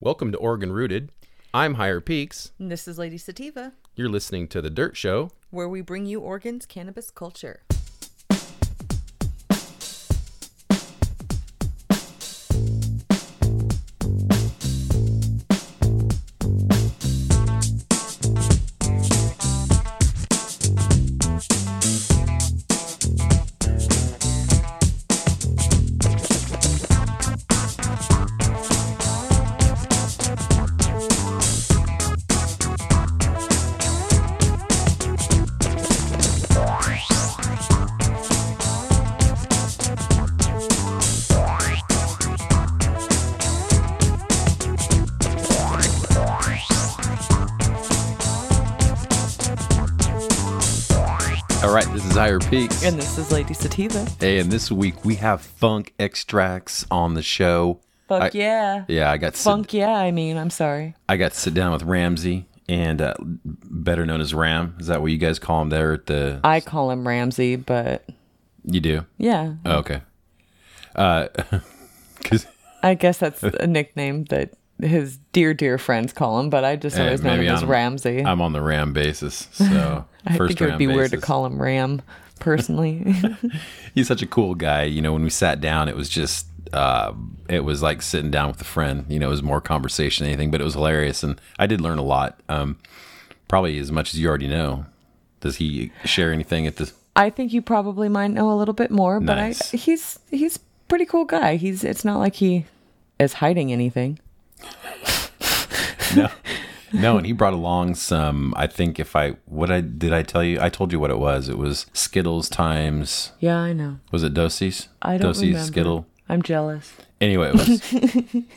Welcome to Oregon Rooted. I'm Higher Peaks. And This is Lady Sativa, You're listening to The Dirt Show. where we bring you Oregon's cannabis culture. Higher Peaks. And this is Lady Sativa. Hey, and this week we have funk extracts on the show. Fuck I- yeah. Yeah, I got to sit, Funk yeah, I mean, I'm sorry. I got to sit down with Ramsey, and uh, better known as Ram. Is that what you guys call him there at the? I call him Ramsey, but you do? yeah, Oh, okay. Uh, because I guess that's a nickname that his dear, dear friends call him, but I just always know him as I'm- Ramsey. I'm on the Ram basis, so I first think it would Ram be weird to call him Ram, personally. he's such a cool guy. You know, when we sat down, it was just uh, it was like sitting down with a friend. You know, it was more conversation than anything, but it was hilarious, and I did learn a lot. Um, probably as much as you already know. Does he share anything at the? I think you probably might know a little bit more, but I, he's he's pretty cool guy. He's it's not like he is hiding anything. No, no, and he brought along some. I think if I what I did I tell you? I told you what it was. It was Skittles times. Yeah, I know. Was it Dosies? I don't Dosies, remember. Skittle. I'm jealous. anyway, it was,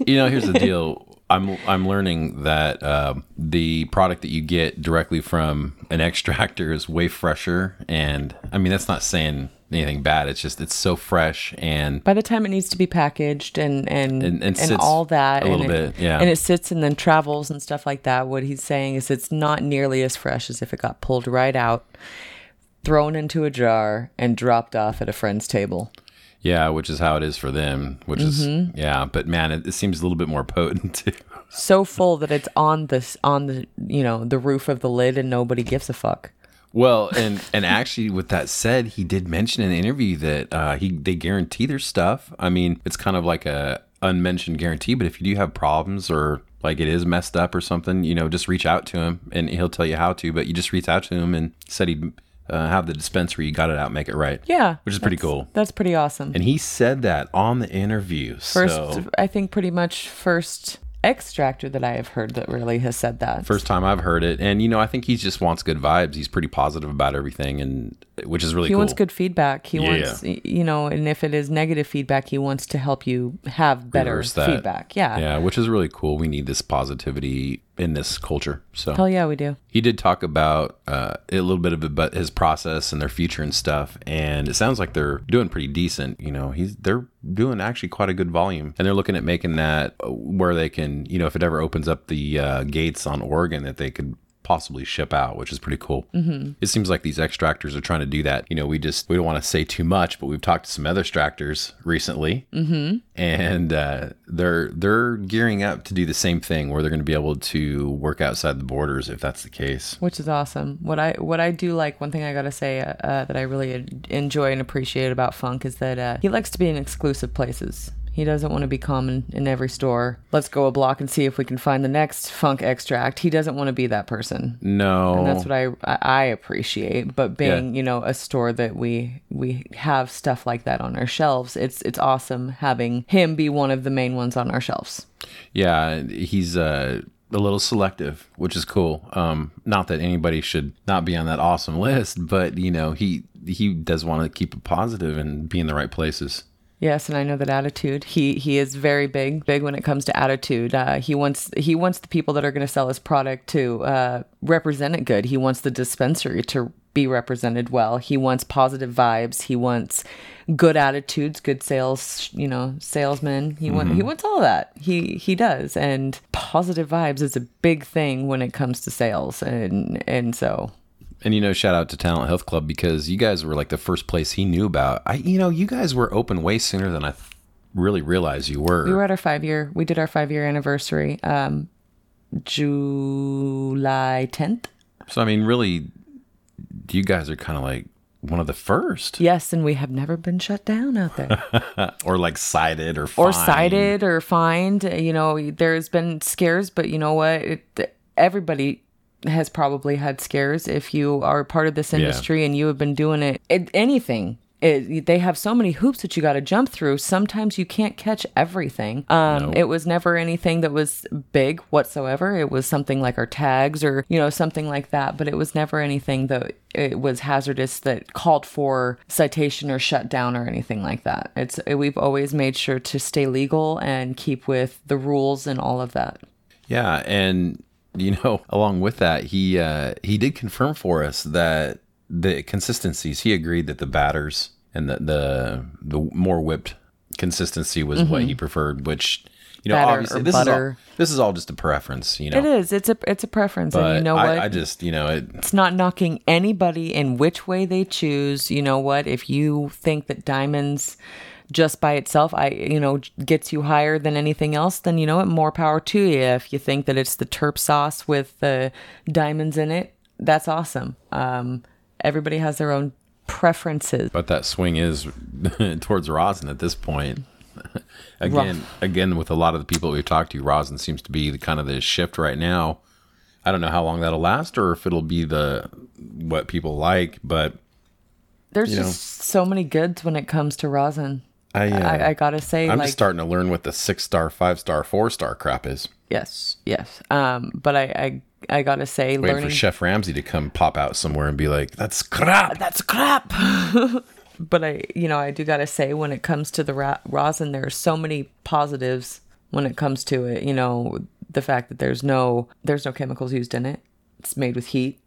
you know, here's the deal. I'm I'm learning that um, the product that you get directly from an extractor is way fresher, and I mean that's not saying anything bad. It's just it's so fresh and By the time it needs to be packaged and and And- and and, all that, a and little it- yeah. and it sits and then travels and stuff like that. What he's saying is it's not nearly as fresh as if it got pulled right out, thrown into a jar, and dropped off at a friend's table. Yeah, which is how it is for them. Which is yeah, but man, it, it seems a little bit more potent too. So full that it's on this on the you know the roof of the lid, and nobody gives a fuck. Well, and and actually, with that said, he did mention in the interview that uh, he they guarantee their stuff. I mean, it's kind of like a unmentioned guarantee, but if you do have problems or like it is messed up or something, you know, just reach out to him and he'll tell you how to. But you just reach out to him and said he'd uh, have the dispensary, you got it out, make it right. Yeah, which is pretty cool. That's pretty awesome. And he said that on the interview. first, so I think pretty much first extractor that I have heard that really has said that. first time I've heard it, and you know, I think he just wants good vibes. He's pretty positive about everything, and which is really he cool. wants good feedback. He Yeah. wants, you know, and if it is negative feedback, he wants to help you have better feedback. Yeah. Yeah, which is really cool. We need this positivity in this culture. So Hell yeah, we do. he did talk about uh, a little bit of about his process and their future and stuff, and it sounds like they're doing pretty decent. You know, he's they're doing actually quite a good volume, and they're looking at making that uh, where they can, you know, if it ever opens up the uh, gates on Oregon, that they could possibly ship out, which is pretty cool. Mm-hmm. It seems like these extractors are trying to do that. You know, we just we don't want to say too much, but we've talked to some other extractors recently, and uh, they're they're gearing up to do the same thing where they're going to be able to work outside the borders if that's the case. Which is awesome. What I what I do like, one thing I gotta say uh, that I really enjoy and appreciate about Funk is that uh, he likes to be in exclusive places. He doesn't want to be common in every store. Let's go a block and see if we can find the next Funk extract. He doesn't want to be that person. No, and that's what I I appreciate. But being you know a store that we we have stuff like that on our shelves, it's it's awesome having him be one of the main ones on our shelves. yeah, he's uh, a little selective, which is cool. Um, not that anybody should not be on that awesome list, but you know he he does want to keep it positive and be in the right places. Yes, and I know that attitude. He he is very big, big when it comes to attitude. Uh, he wants he wants the people that are going to sell his product to uh, represent it good. He wants the dispensary to be represented well. He wants positive vibes. He wants good attitudes, good sales, you know, salesmen. He want he wants all that. He he does, and positive vibes is a big thing when it comes to sales, and and so And you know, shout out to Talent Health Club because you guys were like the first place he knew about. I, you know, you guys were open way sooner than I th- really realized you were. We were at our five year. We did our five year anniversary, um, July tenth. so I mean, really, you guys are kind of like one of the first, Yes, and we have never been shut down out there. or like cited or or fined. cited or fined. You know, there's been scares, but you know what? It, everybody has probably had scares if you are part of this industry and you have been doing it, it anything. It, they have so many hoops that you got to jump through. Sometimes you can't catch everything. Um, No. It was never anything that was big whatsoever. It was something like our tags or you know something like that. But it was never anything that it was hazardous that called for citation or shutdown or anything like that. It's we've always made sure to stay legal and keep with the rules and all of that. Yeah, and you know, along with that, he uh, he did confirm for us that the consistencies. He agreed that the batters and the the, the more whipped consistency was what he preferred. Which you know, Mm-hmm. Batter obviously this is all this is all just a preference. You know, It is. It's a it's a preference, But and you know I, what? I just you know it. it's not knocking anybody in which way they choose. You know what? If you think that diamonds just by itself, I you know gets you higher than anything else, then you know what? More power to you. If you think that it's the terp sauce with the diamonds in it, that's awesome. Um, everybody has their own preferences. But that swing is towards rosin at this point. again, again, with a lot of the people we've talked to, rosin seems to be the kind of the shift right now. I don't know how long that'll last, or if it'll be the what people like. But There's You just so many goods when it comes to rosin. I, uh, I, I gotta say, I'm like just starting to learn what the six star, five star, four star crap is. yes, yes. Um, but I, I, I gotta say, Wait learning for Chef Ramsay to come pop out somewhere and be like, "That's crap." that's crap. but I, you know, I do gotta say, when it comes to the ra- rosin, there are so many positives when it comes to it. You know, the fact that there's no there's no chemicals used in it. It's made with heat,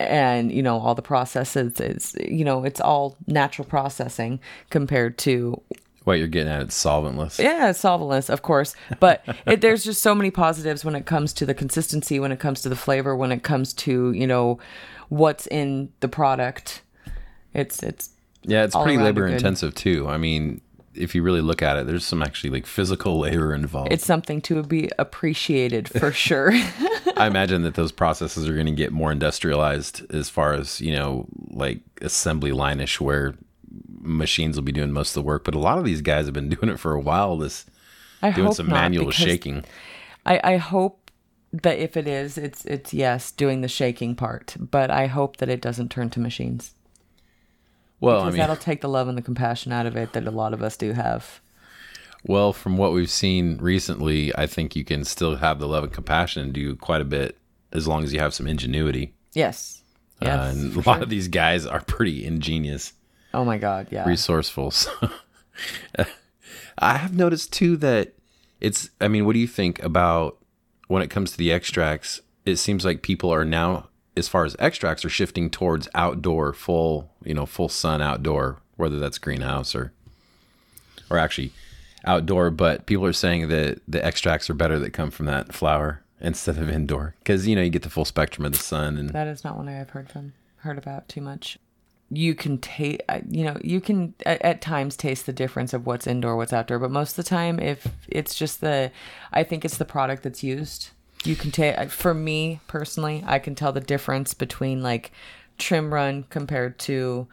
and you know all the processes. It's you know it's all natural processing compared to What you're getting at? It's solventless. yeah, it's solventless, of course. But it, there's just so many positives when it comes to the consistency, when it comes to the flavor, when it comes to you know what's in the product. It's it's Yeah, it's pretty labor intensive too. I mean, if you really look at it, there's some actually like physical labor involved. it's something to be appreciated for sure. I imagine that those processes are going to get more industrialized as far as you know, like assembly line-ish, where machines will be doing most of the work. But a lot of these guys have been doing it for a while. This I doing some manual shaking. I, I hope that if it is, it's it's yes, doing the shaking part. But I hope that it doesn't turn to machines Well, I mean, that'll take the love and the compassion out of it that a lot of us do have. well, from what we've seen recently, I think you can still have the love and compassion and do quite a bit as long as you have some ingenuity. Yes. Yes. uh, and a lot sure. of these guys are pretty ingenious. oh my God. Yeah. resourceful. So I have noticed too that it's. I mean, what do you think about when it comes to the extracts? It seems like people are now, as far as extracts, are shifting towards outdoor, full, you know, full sun outdoor, whether that's greenhouse or, or actually outdoor. But people are saying that the extracts are better that come from that flower instead of indoor because you know you get the full spectrum of the sun and That is not one I've heard from heard about too much. You can taste, you know, you can at, at times taste the difference of what's indoor, what's outdoor. But most of the time, if it's just the, I think it's the product that's used. You can take, for me personally, I can tell the difference between like trim run compared to,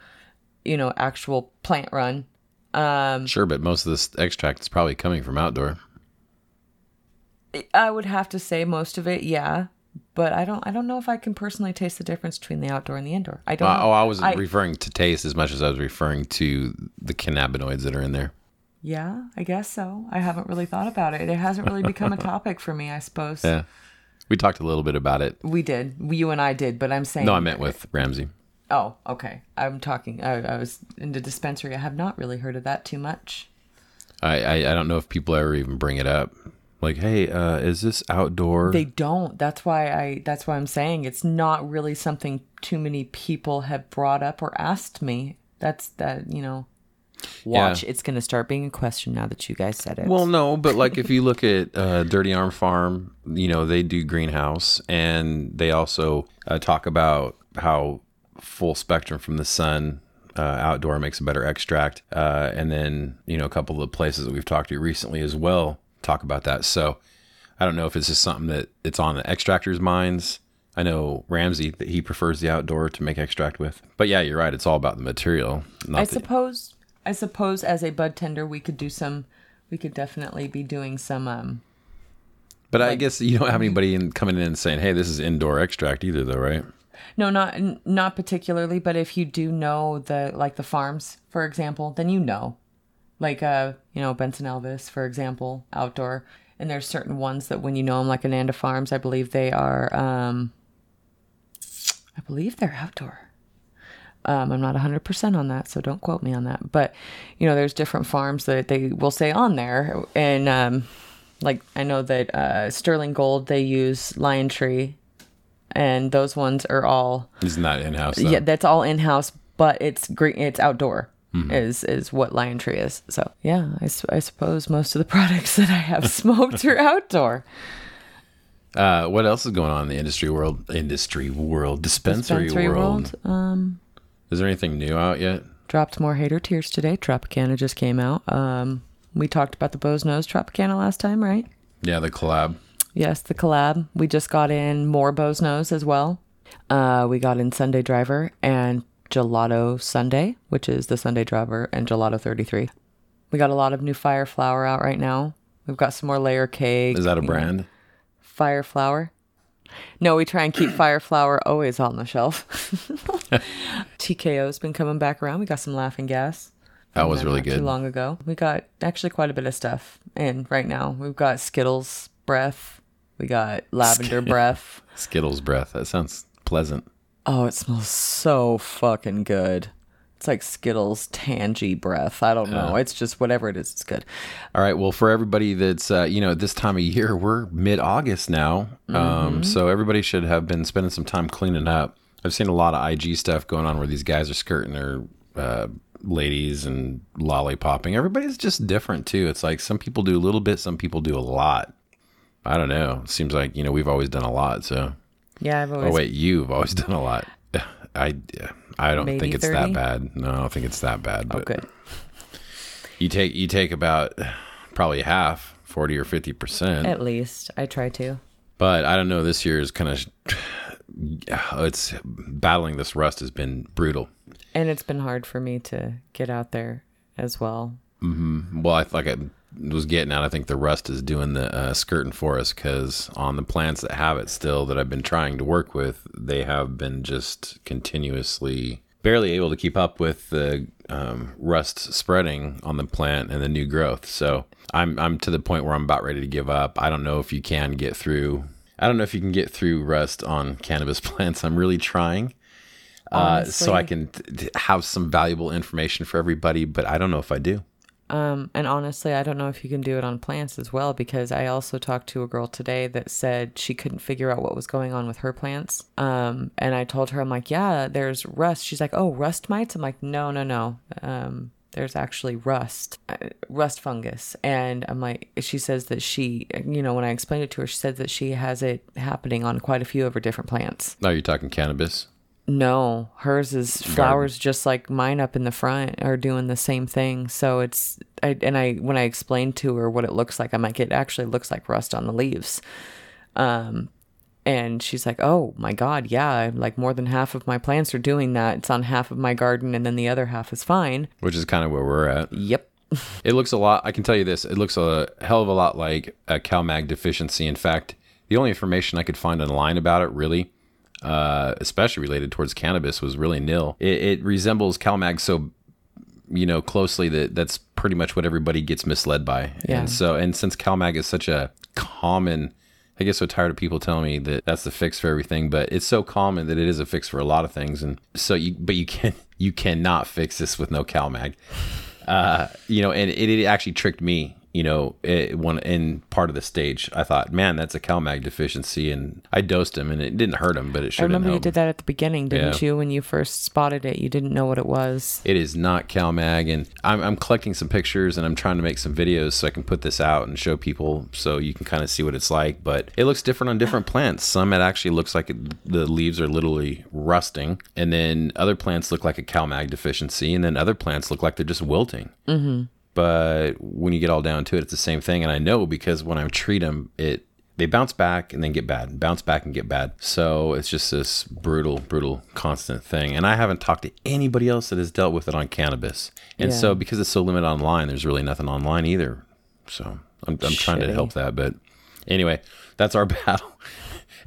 you know, actual plant run. Um, sure, but most of this extract is probably coming from outdoor. I would have to say most of it, yeah. But I don't, I don't know if I can personally taste the difference between the outdoor and the indoor. I don't. Uh, oh, I wasn't I- referring to taste as much as I was referring to the cannabinoids that are in there. Yeah, I guess so. I haven't really thought about it. It hasn't really become a topic for me, I suppose. Yeah. We talked a little bit about it. We did. You and I did, but I'm saying. No, I meant with Ramsey. Oh, okay. I'm talking. I, I was in the dispensary. I have not really heard of that too much. I, I, I don't know if people ever even bring it up. Like, hey, uh, is this outdoor? They don't. That's why I. That's why I'm saying it's not really something too many people have brought up or asked me. That's that. You know. Watch. It's going to start being a question now that you guys said it. well, no, but like if you look at uh, Dirty Arm Farm, you know, they do greenhouse and they also uh, talk about how full spectrum from the sun uh, outdoor makes a better extract. Uh, and then, you know, a couple of the places that we've talked to recently as well talk about that. So I don't know if it's just something that it's on the extractors' minds. I know Ramsey that he prefers the outdoor to make extract with. But yeah, you're right. It's all about the material. Not I suppose I suppose as a bud tender we could do some we could definitely be doing some um but I guess you don't have anybody in, coming in and saying, hey, this is indoor extract either, though, right? no not not particularly but if you do know the like the farms for example then you know. Like uh you know Benson Elvis for example outdoor. And there's certain ones that when you know them like Ananda Farms I believe they are um I believe they're outdoor um, I'm not 100% on that, so don't quote me on that. But, you know, there's different farms that they will say on there. And, um, like, I know that uh, Sterling Gold, they use Lion Tree, and those ones are all, It's not that in house. yeah, that's all in house, but it's green, it's outdoor. Is is what Lion Tree is. So yeah, I suppose most of the products that I have smoked are outdoor. Uh, what else is going on in the industry world? Industry world, dispensary, Dispensary world. world. Um, Is there anything new out yet? dropped more hater tears today. Tropicana just came out. Um, we talked about the Bo's Nose Tropicana last time, right? Yeah, the collab. Yes, the collab. We just got in more Bo's Nose as well. Uh, we got in Sunday Driver and Gelato Sunday, which is the Sunday Driver and Gelato 33. We got a lot of new Fire Flower out right now. We've got some more layer cake. Is that a brand? Fire Flower? No, we try and keep Fire Flower always on the shelf. TKO's been coming back around. We got some Laughing Gas. That was really not Too good. long ago. We got actually quite a bit of stuff in right now. We've got Skittles Breath. We got Lavender Breath. Skittles breath. That sounds pleasant. Oh, it smells so fucking good. It's like Skittles Tangy Breath. I don't know. It's just whatever it is. It's good. All right. Well, for everybody that's uh, you know this time of year, we're mid August now, um, so everybody should have been spending some time cleaning up. I've seen a lot of IG stuff going on where these guys are skirting their uh, ladies and lollipopping. Everybody's just different too. It's like some people do a little bit, some people do a lot. I don't know. It seems like you know we've always done a lot. So, Yeah, I've always oh wait, you've always done a lot. I I don't Maybe think it's 30? that bad. No, I don't think it's that bad. Oh, But good. you take you take about probably half, forty or fifty percent. At least I try to. But I don't know. This year is kind of it's battling this rust has been brutal. And it's been hard for me to get out there as well. Hmm. Well, I like I was getting at. I think the rust is doing the uh, skirting for us because on the plants that have it still that I've been trying to work with, they have been just continuously barely able to keep up with the um, rust spreading on the plant and the new growth. So I'm I'm to the point where I'm about ready to give up. I don't know if you can get through. I don't know if you can get through rust on cannabis plants. I'm really trying. Uh, so I can have some valuable information for everybody, but I don't know if I do. Um, and honestly, I don't know if you can do it on plants as well because I also talked to a girl today that said she couldn't figure out what was going on with her plants. Um, and I told her, I'm like, yeah, there's rust. She's like, oh, rust mites? I'm like, no, no, no. Um, there's actually rust, uh, rust fungus. And I'm like, she says that she, you know, when I explained it to her, she said that she has it happening on quite a few of her different plants. Now you're talking cannabis. No, hers is flowers just like mine up in the front are doing the same thing. So it's I, and I when I explained to her what it looks like, I'm like it actually looks like rust on the leaves. Um and she's like, "Oh my god, yeah, like more than half of my plants are doing that. It's on half of my garden and then the other half is fine." which is kind of where we're at. Yep. It looks a lot. I can tell you this. It looks a hell of a lot like a CalMag deficiency. In fact, the only information I could find online about it, really, uh, especially related towards cannabis, was really nil. It, it resembles CalMag so, you know, closely that that's pretty much what everybody gets misled by. Yeah. And so, and since CalMag is such a common I get so tired of people telling me that that's the fix for everything, but it's so common that it is a fix for a lot of things. And so you, but you can, you cannot fix this with no CalMag. Uh, you know, and it, it actually tricked me you know, it, one in part of the stage, I thought, man, that's a CalMag deficiency, and I dosed him, and it didn't hurt him, but it I sure didn't remember you did that at the beginning, didn't Yeah. you? When you first spotted it, you didn't know what it was. It is not CalMag, and I'm, I'm collecting some pictures and I'm trying to make some videos so I can put this out and show people so you can kind of see what it's like. But it looks different on different plants. Some it actually looks like it, the leaves are literally rusting, and then other plants look like a CalMag deficiency, and then other plants look like they're just wilting. Mm-hmm. But when you get all down to it, it's the same thing. And I know because when I treat them, it they bounce back and then get bad, bounce back and get bad. So it's just this brutal, brutal, constant thing. And I haven't talked to anybody else that has dealt with it on cannabis. And Yeah. so because it's so limited online, there's really nothing online either. So I'm, I'm trying to help that. But anyway, that's our battle.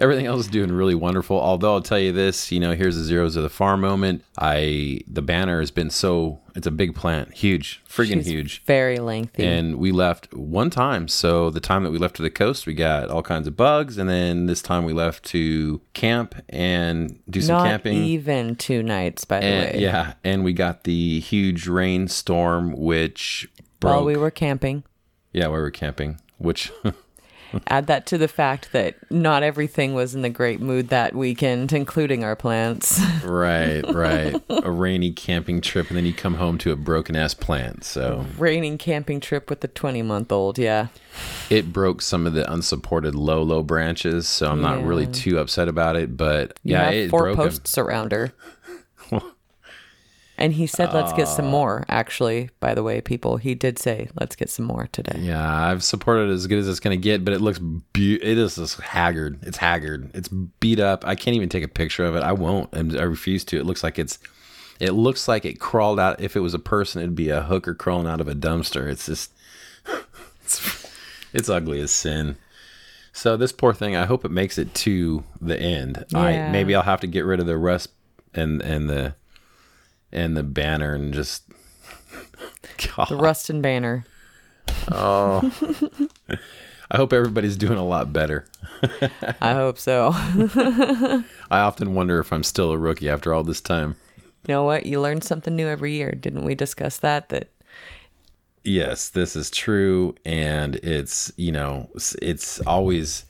Everything else is doing really wonderful. Although I'll tell you this, you know, here's the zeros of the farm moment. I the banner has been so it's a big plant, huge, friggin' She's huge. Very lengthy. And we left one time. So the time that we left to the coast, we got all kinds of bugs. And then this time we left to camp and do some Not camping. even two nights, by the way. yeah. And we got the huge rainstorm, which broke. While we were camping. yeah, while we were camping, which Add that to the fact that not everything was in the great mood that weekend, including our plants. right, right. a rainy camping trip. And then you come home to a broken ass plant. So Raining camping trip with the 20 month old, yeah. it broke some of the unsupported low, low branches. So I'm not really too upset about it. But You yeah, have it four broke 'em. posts around her. And he said, let's get some uh, more, actually, by the way, people. He did say, let's get some more today. Yeah, I've supported it as good as it's going to get, but it looks be- it is just haggard. It's haggard. It's beat up. I can't even take a picture of it. I won't. I refuse to. It looks like it's it looks like it crawled out. If it was a person, it'd be a hooker crawling out of a dumpster. It's just it's it's ugly as sin. So this poor thing, I hope it makes it to the end. I Yeah. maybe I'll have to get rid of the rust and and the and the banner and just God. The Rustin banner. Oh. I hope everybody's doing a lot better. I hope so. I often wonder if I'm still a rookie after all this time. you know what? You learn something new every year. Didn't we discuss that? That Yes, this is true. And it's, you know, it's- it's always,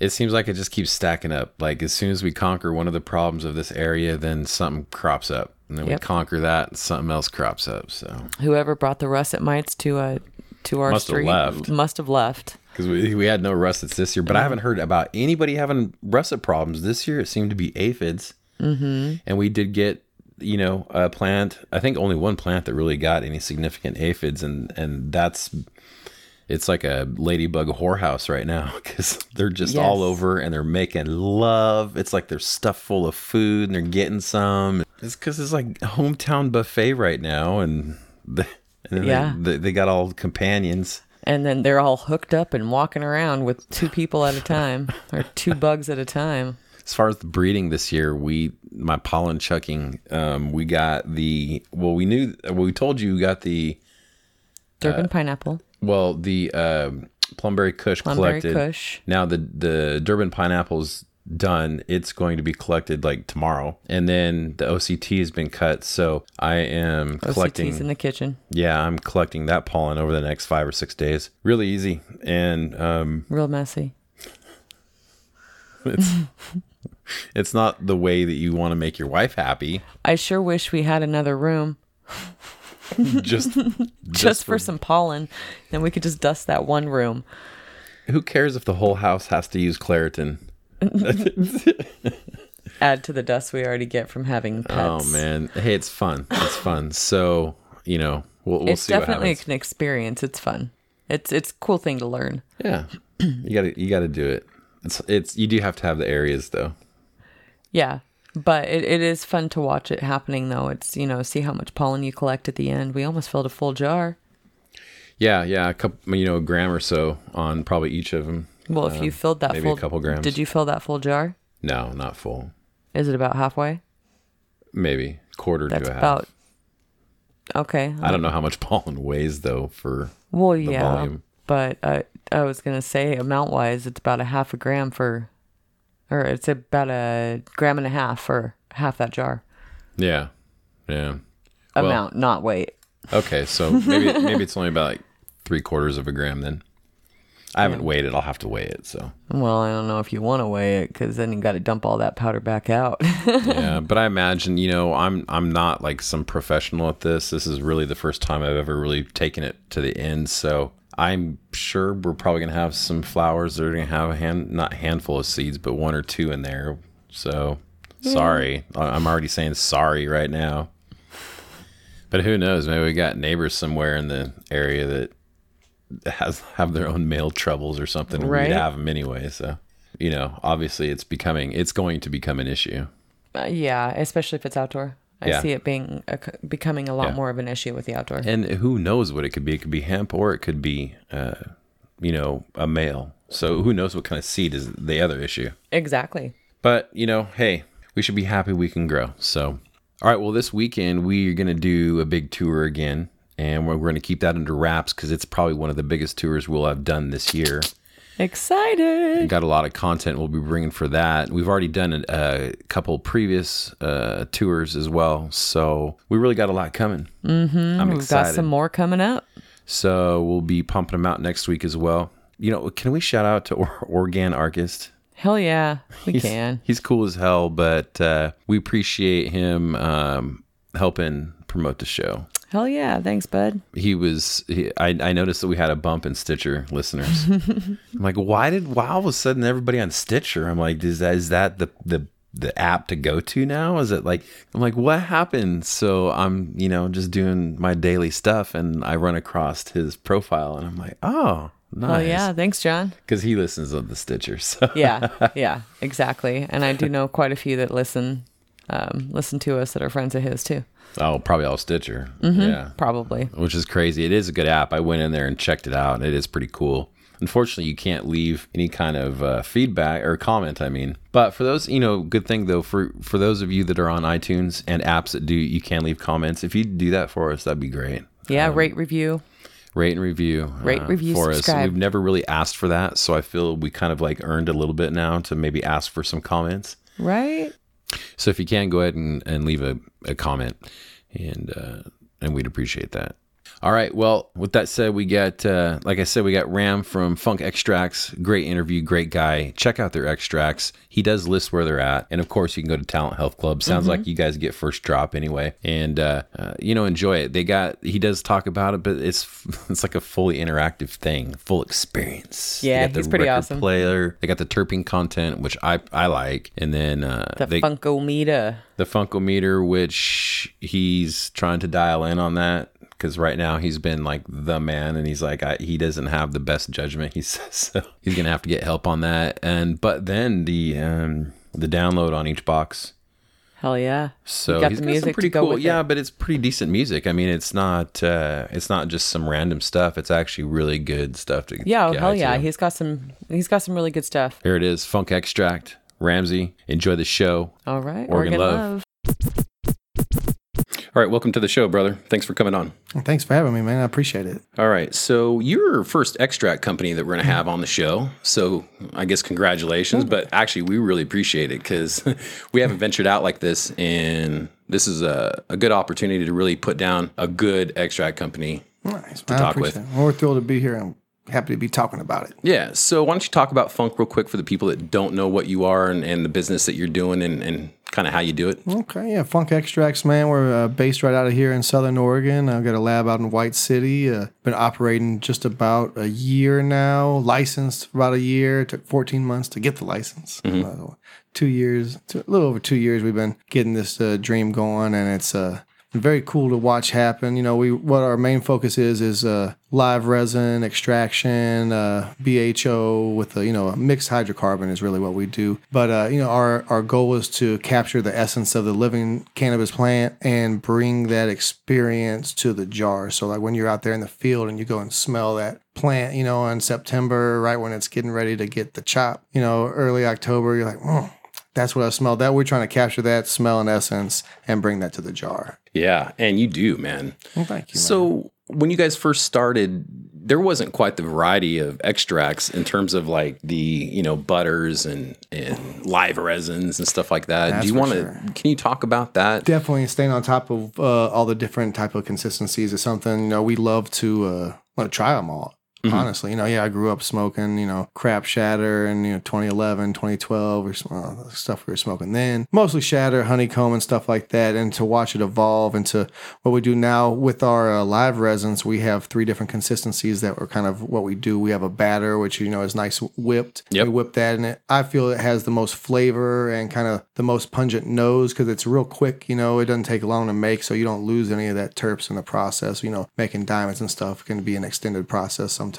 it seems like it just keeps stacking up. Like as soon as we conquer one of the problems of this area, then something crops up. And then Yep. we conquer that and something else crops up. So, whoever brought the russet mites to uh to our Must have left. must have left. because we, we had no russets this year, but I haven't heard about anybody having russet problems this year. It seemed to be aphids. Mm-hmm. And we did get, you know, a plant. I think only one plant that really got any significant aphids, and and that's it's like a ladybug whorehouse right now because they're just all over and they're making love. It's like they're stuffed full of food and they're getting some. It's because it's like hometown buffet right now, and the, and then Yeah. they, they, got all companions. And then they're all hooked up and walking around with two people at a time or two bugs at a time. As far as the breeding this year, we my pollen chucking, um, we got the well, we knew well, we told you we got the Durban pineapple, well the um plumberry Kush Plumberry collected. Kush. Now the the Durban pineapple's done. It's going to be collected like tomorrow, and then the OCT has been cut. So I am collecting. OCT's in the kitchen. yeah, I'm collecting that pollen over the next five or six days. Really easy, and um, Real messy. it's it's not the way that you want to make your wife happy. I sure wish we had another room Just just, for, some pollen. Then we could just dust that one room. Who cares if the whole house has to use Claritin? Add to the dust we already get from having oh, pets. Oh man, hey, it's fun. It's fun. So you know, we'll, we'll it's definitely an experience. It's fun. It's it's a cool thing to learn. Yeah, you gotta you gotta do it. It's it's you do have to have the areas though. Yeah. But it, it is fun to watch it happening though. It's you know, see how much pollen you collect at the end. We almost filled a full jar. Yeah, yeah, a couple, you know, a gram or so on probably each of them. Well, if you filled that Um, maybe a full couple grams. Did you fill that full jar? No, not full. Is it about halfway? Maybe quarter That's to a half. about Okay. I don't know how much pollen weighs though for Well, the yeah. volume. But I I was gonna say amount wise, it's about a half a gram for, or it's about a gram and a half for half that jar. Yeah, yeah. Well- Amount, not weight. Okay, so maybe maybe it's only about like three quarters of a gram. Then I haven't weighed it. I'll have to weigh it. So Well, I don't know if you want to weigh it because then you got to dump all that powder back out. yeah, but I imagine you know I'm I'm not like some professional at this. This is really the first time I've ever really taken it to the end. So I'm sure we're probably gonna have some flowers that are gonna have a hand not handful of seeds, but one or two in there. So sorry, I'm already saying sorry right now. But who knows? Maybe we got neighbors somewhere in the area that has have their own male troubles or something. Right. We'd have them anyway. So you know, obviously, it's becoming it's going to become an issue. Uh, yeah, especially if it's outdoor. I Yeah. see it being a, becoming a lot Yeah. more of an issue with the outdoor. And who knows what it could be? It could be hemp or it could be, uh, you know, a male. So who knows what kind of seed is the other issue? Exactly. But, you know, hey, we should be happy we can grow. So, all right, well, this weekend we're going to do a big tour again. And we're going to keep that under wraps because it's probably one of the biggest tours we'll have done this year. Excited. Got a lot of content we'll be bringing for that. We've already done a, couple previous uh, tours as well. So we really got a lot coming. Mm-hmm. I'm We've excited. got some more coming up. So we'll be pumping them out next week as well. You know, can we shout out to or- Organ Archist? Hell yeah, we He's, can. He's cool as hell, but uh, we appreciate him um, helping promote the show. Hell yeah. Thanks, bud. He was. He, I, I noticed that we had a bump in Stitcher listeners. I'm like, why did? Why all of a sudden everybody on Stitcher? I'm like, is that is that the the the app to go to now? Is it like? I'm like, what happened? So I'm you know just doing my daily stuff, and I run across his profile, and I'm like, oh, nice. Hell yeah. Thanks, John. because he listens on the Stitcher. So Yeah. yeah. Exactly. And I do know quite a few that listen. Um, listen to us that are friends of his too. oh, probably all Stitcher. Yeah, Probably. which is crazy. It is a good app. I went in there and checked it out. and It is pretty cool. Unfortunately, you can't leave any kind of uh, feedback or comment. I mean, but for those, you know, good thing though for for those of you that are on iTunes and apps that do, you can leave comments. If you do that for us, that'd be great. Yeah. rate review. Rate and review. uh, Rate, review, for us. We've never really asked for that, so I feel we kind of like earned a little bit now to maybe ask for some comments. Right. So if you can, go ahead and, and leave a, a comment, and uh, and we'd appreciate that. All right. Well, with that said, we got uh, like I said, we got Ram from Funk Extracts. Great interview, great guy. Check out their extracts. He does list where they're at, and of course, you can go to Talent Health Club. Sounds like you guys get first drop anyway, and uh, uh, you know enjoy it. They got he does talk about it, but it's it's like a fully interactive thing, full experience. Yeah, he's pretty awesome. Player. They got the terpene content, which I I like, and then uh, The they, Funkometer. the Funkometer, which he's trying to dial in on that because right now he's been like the man, and he's like I, he doesn't have the best judgment. He says so he's gonna have to get help on that. And but then the um, the download on each box. Hell yeah. So You got he's the got some pretty cool. with it. Yeah, but it's pretty decent music. I mean, it's not uh, it's not just some random stuff. It's actually really good stuff to Yeah, oh, get hell to. yeah. He's got some he's got some really good stuff. Here it is, Funk Extract. Ramsey, enjoy the show. All right. Oregon Oregon, Love. love. All right, welcome to the show, brother. Thanks for coming on. Thanks for having me, man. I appreciate it. All right. So you're our first extract company that we're going to have on the show. So I guess congratulations, but actually we really appreciate it because we haven't ventured out like this. And this is a, a good opportunity to really put down a good extract company. Nice. To I talk with. it. Well, we're thrilled to be here. I'm happy to be talking about it. Yeah. So why don't you talk about Funk real quick for the people that don't know what you are and, and the business that you're doing and, and kind of how you do it? Okay, yeah, Funk Extracts, man. We're uh, based right out of here in Southern Oregon. I've got a lab out in White City. Uh, been operating just about a year now. Licensed for about a year. It took 14 months to get the license. Uh, two years, two, a little over two years. We've been getting this uh, dream going, and it's uh, very cool to watch happen. You know, we what our main focus is is uh, live resin extraction, uh, BHO with a you know a mixed hydrocarbon is really what we do. But uh, you know, our our goal is to capture the essence of the living cannabis plant and bring that experience to the jar. So like when you're out there in the field and you go and smell that plant, you know, in September, right when it's getting ready to get the chop, you know, early October, you're like, oh, that's what I smell. That we're trying to capture that smell and essence and bring that to the jar. Yeah. And you do, man. Well, thank you. man. So when you guys first started, there wasn't quite the variety of extracts in terms of like the you know butters and and live resins and stuff like that. That's Do you want to? sure. Can you talk about that? definitely staying on top of uh, all the different type of consistencies is something you know we love to uh, want to try them all. Mhm. Honestly, you know, yeah, I grew up smoking, you know, crap shatter and, you know, 2011, 2012 or uh, stuff we were smoking then. Mostly shatter, honeycomb and stuff like that. And to watch it evolve into what we do now with our uh, live resins, we have three different consistencies that were kind of what we do. We have a batter, which, you know, is nice whipped. Yep. We whip that in it. I feel it has the most flavor and kind of the most pungent nose because it's real quick. You know, it doesn't take long to make, so you don't lose any of that terps in the process. You know, making diamonds and stuff can be an extended process sometimes.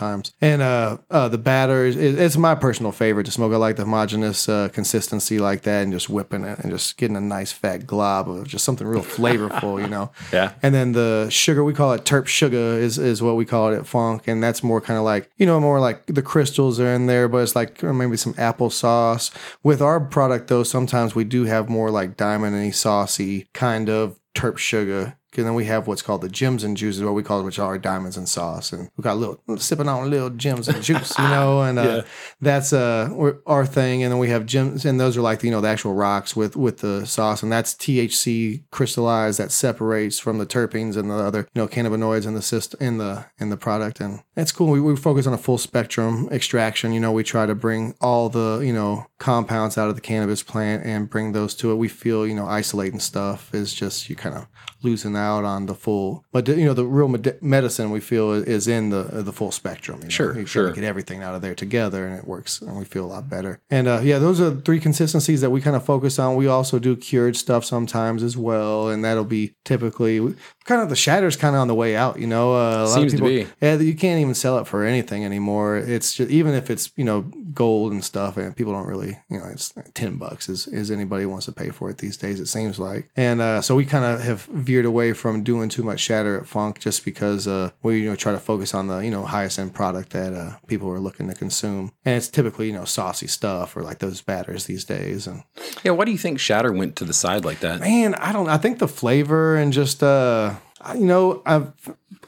And uh, uh the batter is it- it's my personal favorite to smoke. I like the homogeneous uh, consistency like that, and just whipping it and just getting a nice fat glob of just something real flavorful. You know. Yeah. And then the sugar, we call it terp sugar, is is what we call it at Funk, and that's more kind of like you know more like the crystals are in there, but it's like maybe some applesauce. With our product though, sometimes we do have more like diamondy saucy kind of terp sugar. And then we have what's called the gems and juices, what we call it, which are diamonds and sauce. And we got a little sipping on a little gems and juice, you know, and uh, Yeah. that's uh our thing. And then we have gems, and those are like you know the actual rocks with with the sauce, and that's THC crystallized that separates from the terpenes and the other you know cannabinoids in the system in the in the product, and that's cool. We, we focus on a full spectrum extraction. You know, we try to bring all the you know compounds out of the cannabis plant and bring those to it. We feel you know isolating stuff is just you kind of losing out on the full, but you know the real med- medicine we feel is in the the full spectrum. You know? Sure, You sure. Get everything out of there together, and it works, and we feel a lot better. And uh, yeah, those are three consistencies that we kind of focus on. We also do cured stuff sometimes as well, and that'll be typically kind of the shatter's kind of on the way out. You know, uh, a lot Seems of to people, be. yeah, you can't even sell it for anything anymore. It's just even if it's you know gold and stuff, and people don't really you know it's ten bucks is is anybody wants to pay for it these days. It seems like, and uh, so we kind of have veered away from doing too much shatter at Funk just because uh, we you know try to focus on the you know highest end product that uh, people are looking to consume, and it's typically you know saucy stuff or like those batters these days, and Yeah. Why do you think Shatter went to the side like that? man, I don't. I think the flavor and just uh, you know, I've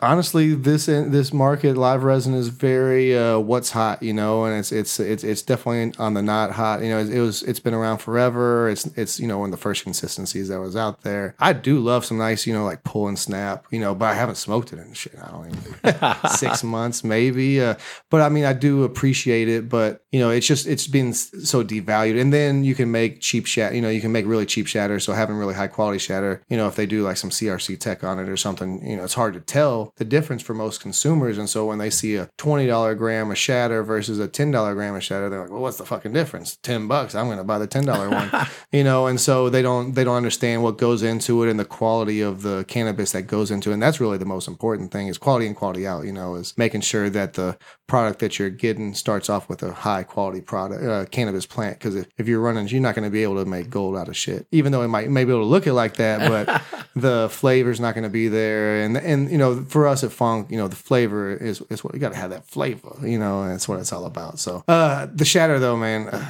honestly this this market live resin is very uh, what's hot, you know, and it's it's it's it's definitely on the not hot. You know, it, it was it's been around forever. It's it's you know one of the first consistencies that was out there. I do love some nice, you know, like pull and snap, you know, but I haven't smoked it in shit. I don't even six months maybe. Uh, but I mean, I do appreciate it, but you know, it's just it's been so devalued. And then you can make cheap shatter. You know, you can make really cheap shatter. So having really high quality shatter, you know, if they do like some CRC tech on it or something, you know, it's hard to tell the difference for most consumers. And so when they see a twenty dollar gram of shatter versus a ten dollar gram of shatter, they're like, well, what's the fucking difference? Ten bucks. I'm going to buy the ten dollar one. you know, and so they don't they don't understand what goes into it and the quality of the cannabis that goes into it. And that's really the most important thing is quality and quality out. You know, is making sure that the product that you're getting starts off with a high quality product uh, cannabis plant. Because if, if you're running, you're not going to be able to make gold out of shit. Even though it might may be able to look it like that, but the flavor's not going to be there. And and you know, for us at Funk, you know, the flavor is is what you got to have that flavor. You know, and that's what it's all about. So uh, the shatter though, man, uh,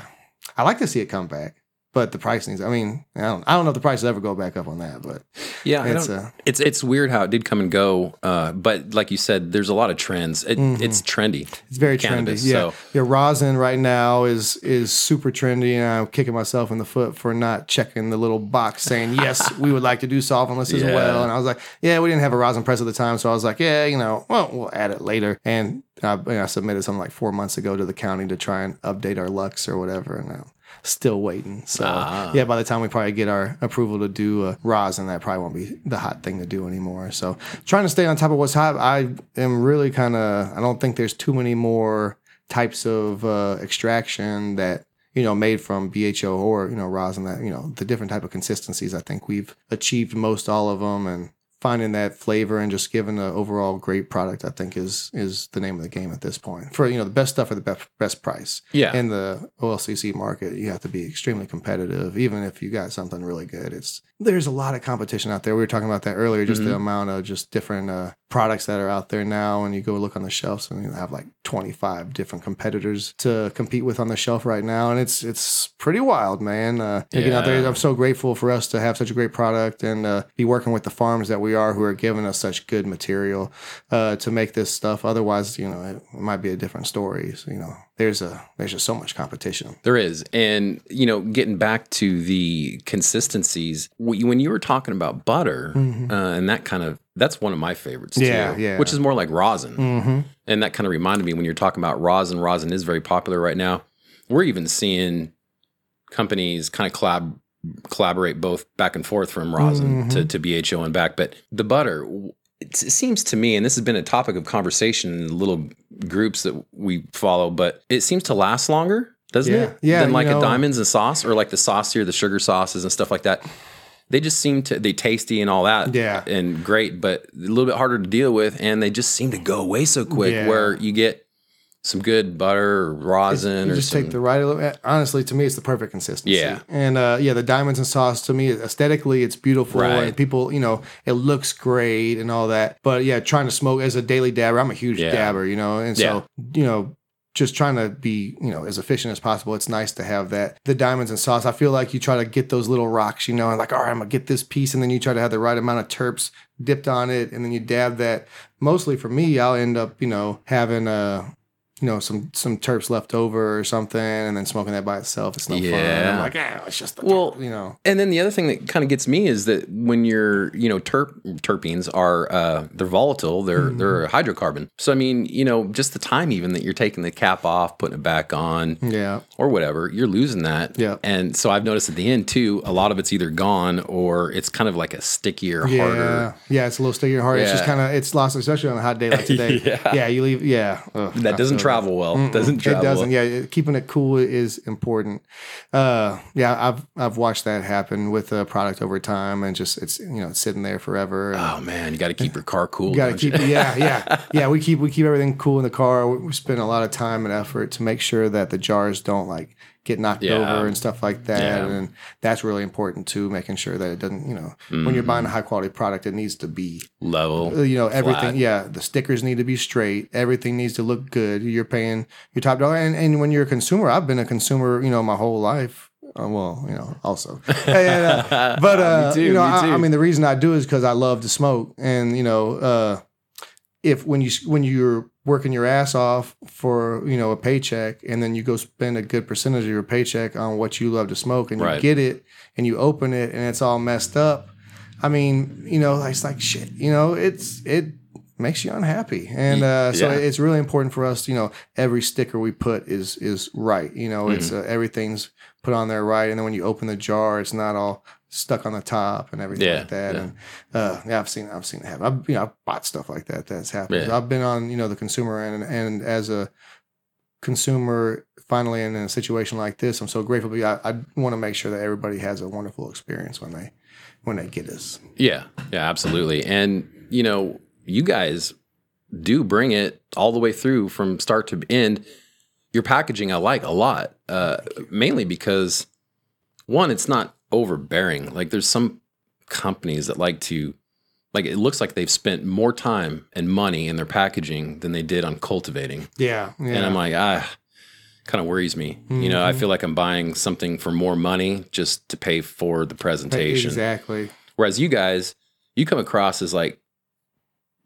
I like to see it come back. But the price needs. I mean, I don't. I don't know if the price will ever go back up on that. But Yeah, It's, uh, it's it's weird how it did come and go. Uh, but like you said, there's a lot of trends. It, It's trendy. It's very Cannabis, trendy. Yeah, so- yeah. Rosin right now is is super trendy, and I'm kicking myself in the foot for not checking the little box saying yes, we would like to do solventless as well. And I was like, yeah, we didn't have a rosin press at the time, so I was like, yeah, you know, well, we'll add it later. And I, I submitted something like four months ago to the county to try and update our LUCS or whatever, and still waiting. So Ah. yeah, by the time we probably get our approval to do uh, rosin, that probably won't be the hot thing to do anymore. So trying to stay on top of what's hot. I am really kind of. I don't think there's too many more types of uh, extraction that you know made from BHO or you know rosin that you know the different type of consistencies. I think we've achieved most all of them and. Finding that flavor and just giving an overall great product, I think is is the name of the game at this point. For you know the best stuff at the best best price Yeah. in the OLCC market, you have to be extremely competitive. Even if you got something really good, it's there's a lot of competition out there. We were talking about that earlier, just the amount of just different uh, products that are out there now. And you go look on the shelves, and you have like 25 different competitors to compete with on the shelf right now, and it's it's pretty wild, man. Uh, Getting out there, I'm so grateful for us to have such a great product and uh, be working with the farms that we are, who are giving us such good material uh, to make this stuff. Otherwise, you know, it, it might be a different story. So, you know, there's a there's just so much competition. There is, and you know, getting back to the consistencies, when you were talking about butter uh, and that kind of, that's one of my favorites Mm-hmm. Yeah, too. yeah. Which is more like rosin, Mm-hmm. and that kind of reminded me when you're talking about rosin. Rosin is very popular right now. We're even seeing companies kind of collab collaborate both back and forth from rosin to, to BHO and back. But the butter, it seems to me, and this has been a topic of conversation in little groups that we follow, but it seems to last longer, doesn't Yeah. it? Yeah, Than you like know- a diamonds and sauce or like the saucier, the sugar sauces and stuff like that. They just seem to they tasty and all that, Yeah. and great, but a little bit harder to deal with, and they just seem to go away so quick. Yeah. Where you get some good butter or rosin You or just some, take the right. Honestly, to me, it's the perfect consistency. Yeah. and uh, yeah, the diamonds and sauce to me aesthetically, it's beautiful, Right. and people, you know, it looks great and all that. But yeah, trying to smoke as a daily dabber, I'm a huge Yeah. dabber, you know, and so you know. Just trying to be, you know, as efficient as possible. It's nice to have that. The diamonds and sauce. I feel like you try to get those little rocks, you know, and like, all right, I'm gonna get this piece, and then you try to have the right amount of terps dipped on it, and then you dab that. Mostly for me, I'll end up, you know, having uh you know, some some terps left over or something, and then smoking that by itself. It's no fun. Yeah. I'm like, yeah, it's just the Well, you know. And then the other thing that kind of gets me is that when you're, you know, terp terpenes are uh they're volatile, they're Mm-hmm. they're a hydrocarbon. So I mean, you know, just the time even that you're taking the cap off, putting it back on Yeah, or whatever, you're losing that. Yeah. And so I've noticed at the end too, a lot of it's either gone or it's kind of like a stickier, yeah, harder. yeah. It's a little stickier, hard. It's just kind of it's lost, especially on a hot day like today. Yeah. yeah, you leave. Yeah, Ugh, That doesn't travel well. Doesn't travel. It doesn't. well. Yeah, keeping it cool is important. Uh, yeah, I've I've watched that happen with a product over time, and just it's you know it's sitting there forever. Oh man, you got to keep your car cool. You got to keep it. Yeah, yeah, yeah. We keep we keep everything cool in the car. We, we spend a lot of time and effort to make sure that the jars don't like get knocked Yeah. over and stuff like that. Yeah. And that's really important too. Making sure that it doesn't, you know, when you're buying a high quality product, it needs to be, level. uh, you know, everything. Flat. Yeah, the stickers need to be straight. Everything needs to look good. You're paying your top dollar. And, and when you're a consumer, I've been a consumer, you know, my whole life. Uh, well, you know, also, And, uh, but uh, too, you know, I, I mean, the reason I do is because I love to smoke, and you know, uh, if when you when you're working your ass off for you know a paycheck, and then you go spend a good percentage of your paycheck on what you love to smoke, and Right. you get it, and you open it, and it's all messed up. I mean, you know, it's like shit. You know, it's it makes you unhappy, and uh, so Yeah. it's really important for us. You know, every sticker we put is is right. You know, it's Mm-hmm. uh, everything's put on there right, and then when you open the jar, it's not all stuck on the top and everything Yeah, like that. yeah. And uh, yeah, I've seen I've seen it happen. I've you know I've bought stuff like that. That's happened. Yeah. I've been on you know the consumer end, and, and as a consumer finally in a situation like this, I'm so grateful. Because I, I want to make sure that everybody has a wonderful experience when they when they get us. Yeah, yeah, absolutely. And you know, you guys do bring it all the way through from start to end. Your packaging I like a lot, uh, mainly because one, it's not overbearing. Like there's some companies that like to, like it looks like they've spent more time and money in their packaging than they did on cultivating, Yeah, yeah. and I'm like, ah, kind of worries me. You know, I Mm-hmm. feel like I'm buying something for more money just to pay for the presentation. exactly. Whereas you guys, you come across as like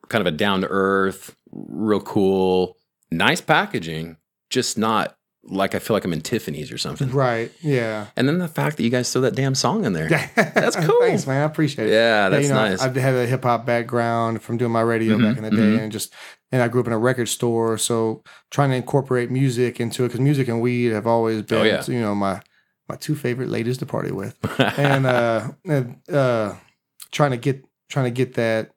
kind of a down to earth, real cool, nice packaging, just not like I feel like I'm in Tiffany's or something. Right. Yeah. And then the fact that you guys throw that damn song in there. That's cool. Thanks, man. I appreciate it. Yeah, that's you know, nice. Mm-hmm, I've had a hip hop background from doing my radio back in the day, and just and I grew up in a record store, so trying to incorporate music into it because music and weed have always been, Oh, yeah. you know, my my two favorite ladies to party with, and uh, and uh, trying to get trying to get that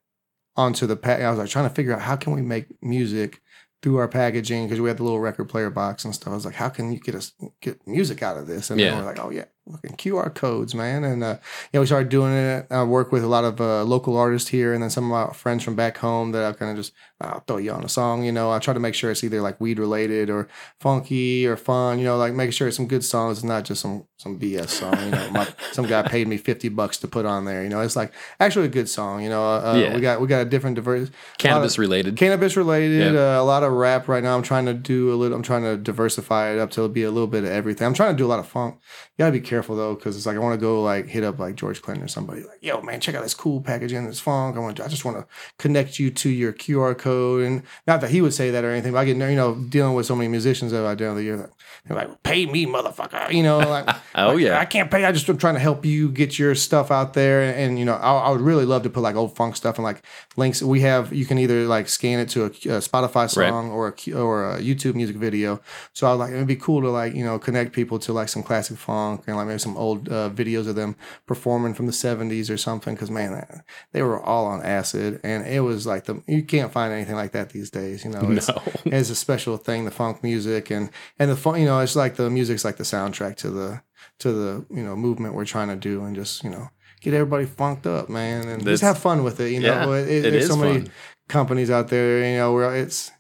onto the pack. I was like trying to figure out how can we make music through our packaging because we had the little record player box and stuff. I was like, how can you get us get music out of this? And Yeah. then we're like, oh yeah, fucking QR codes, man. And uh, yeah, we started doing it. I work with a lot of uh, local artists here, and then some of my friends from back home that I kind of just I'll throw you on a song. You know, I try to make sure it's either like weed related or funky or fun. You know, like making sure it's some good songs, it's not just some some BS song. You know, my, some guy paid me fifty bucks to put on there. You know, it's like actually a good song. You know, uh, Yeah. we got we got a different diverse Cannabis related. cannabis related Yeah. uh, a lot of rap right now i'm trying to do a little i'm trying to diversify it up to be a little bit of everything i'm trying to do a lot of funk you gotta be careful though, because it's like I want to go like hit up like George Clinton or somebody like, yo man, check out this cool packaging, this funk. I want, to, I just want to connect you to your QR code, and not that he would say that or anything, but I get you know dealing with so many musicians that I do the year, they're like, pay me, motherfucker, you know, like, Oh, like, yeah. I can't pay. I just am trying to help you get your stuff out there, and, and, you know, I, I would really love to put like old funk stuff and like links. We have you can either like scan it to a, a Spotify song or a or a YouTube music video. So I was like, it'd be cool to like you know connect people to like some classic funk and like maybe some old uh, videos of them performing from the '70s or something. Because man, they were all on acid, and it was like the you can't find anything like that these days. You know, it's, No. it's a special thing, the funk music, and and the fun. You know, it's like the music's like the soundtrack to the to the you know movement we're trying to do, and just you know get everybody funked up, man, and That's- just have fun with it. You know, Yeah, It- it there's is so many fun. companies out there. You know, where it's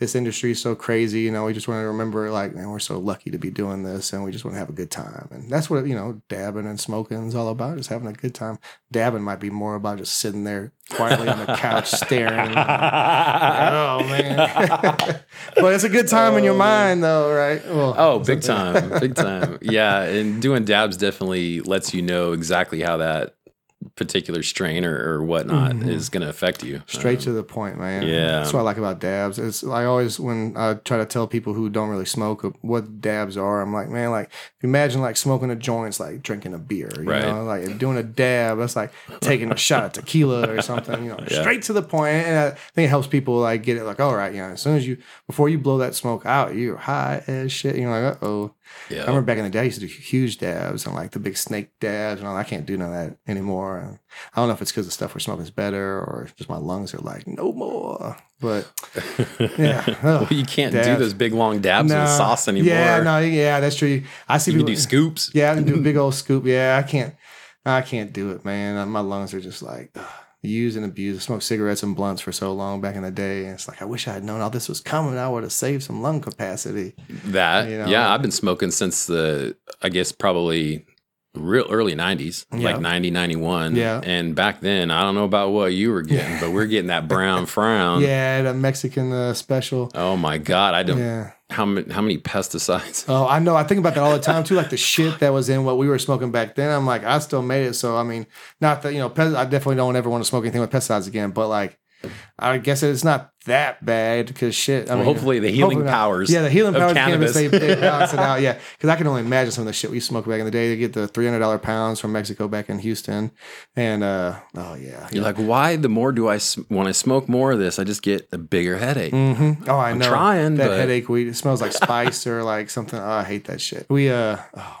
this industry is so crazy. You know, we just want to remember, like, man, we're so lucky to be doing this, and we just want to have a good time. And that's what you know, dabbing and smoking is all about, just having a good time. Dabbing might be more about just sitting there quietly on the couch staring. oh man, but it's a good time in your oh, mind, though, right? Well, Oh, big time, big time. Yeah, and doing dabs definitely lets you know exactly how that particular strain or, or whatnot is going to affect you. Straight to the point, man. Yeah. That's what I like about dabs. It's I always when I try to tell people who don't really smoke what dabs are, I'm like, man, like imagine like smoking a joint, it's like drinking a beer. You Right. know, like doing a dab, that's like taking a shot of tequila or something. You know, Yeah. straight to the point. And I think it helps people like get it like, all right, you know, as soon as you before you blow that smoke out, you're high as shit. You're like, uh oh. I remember back in the day, I used to do huge dabs and like the big snake dabs and all. I can't do none of that anymore. And I don't know if it's because the stuff we're smoking is better or just my lungs are like no more. But yeah. Well, you can't do those big long dabs Nah. with sauce anymore. Yeah, no, yeah, that's true. I see you can people do scoops. Yeah, I can do a big old scoop. Yeah, I can't. I can't do it, man. My lungs are just like ugh, use and abuse. Smoked cigarettes and blunts for so long back in the day, and it's like I wish I had known all this was coming. I would have saved some lung capacity. That You know? yeah, I've been smoking since the I guess probably real early 90s, Yeah. like 90 91. Yeah. And back then, I don't know about what you were getting, but we're getting that brown frown. Yeah, the Mexican uh, special. Oh my god, I don't Yeah. How many how many pesticides? Oh, I know. I think about that all the time too. Like the shit that was in what we were smoking back then. I'm like, I still made it. So I mean, not that you know, I definitely don't ever want to smoke anything with pesticides again. But like, I guess it's not that bad because shit. I Well, mean, hopefully the healing powers Yeah, the healing powers of cannabis, cannabis. they, they balance it out. Yeah, because I can only imagine some of the shit we smoked back in the day. They get the three hundred dollar pounds from Mexico back in Houston, and uh, oh yeah, You're like, why? The more do I s- when I smoke more of this, I just get a bigger headache. hmm Oh, I know. trying, that but- headache weed. It smells like spice or like something. Oh, I hate that shit. We uh,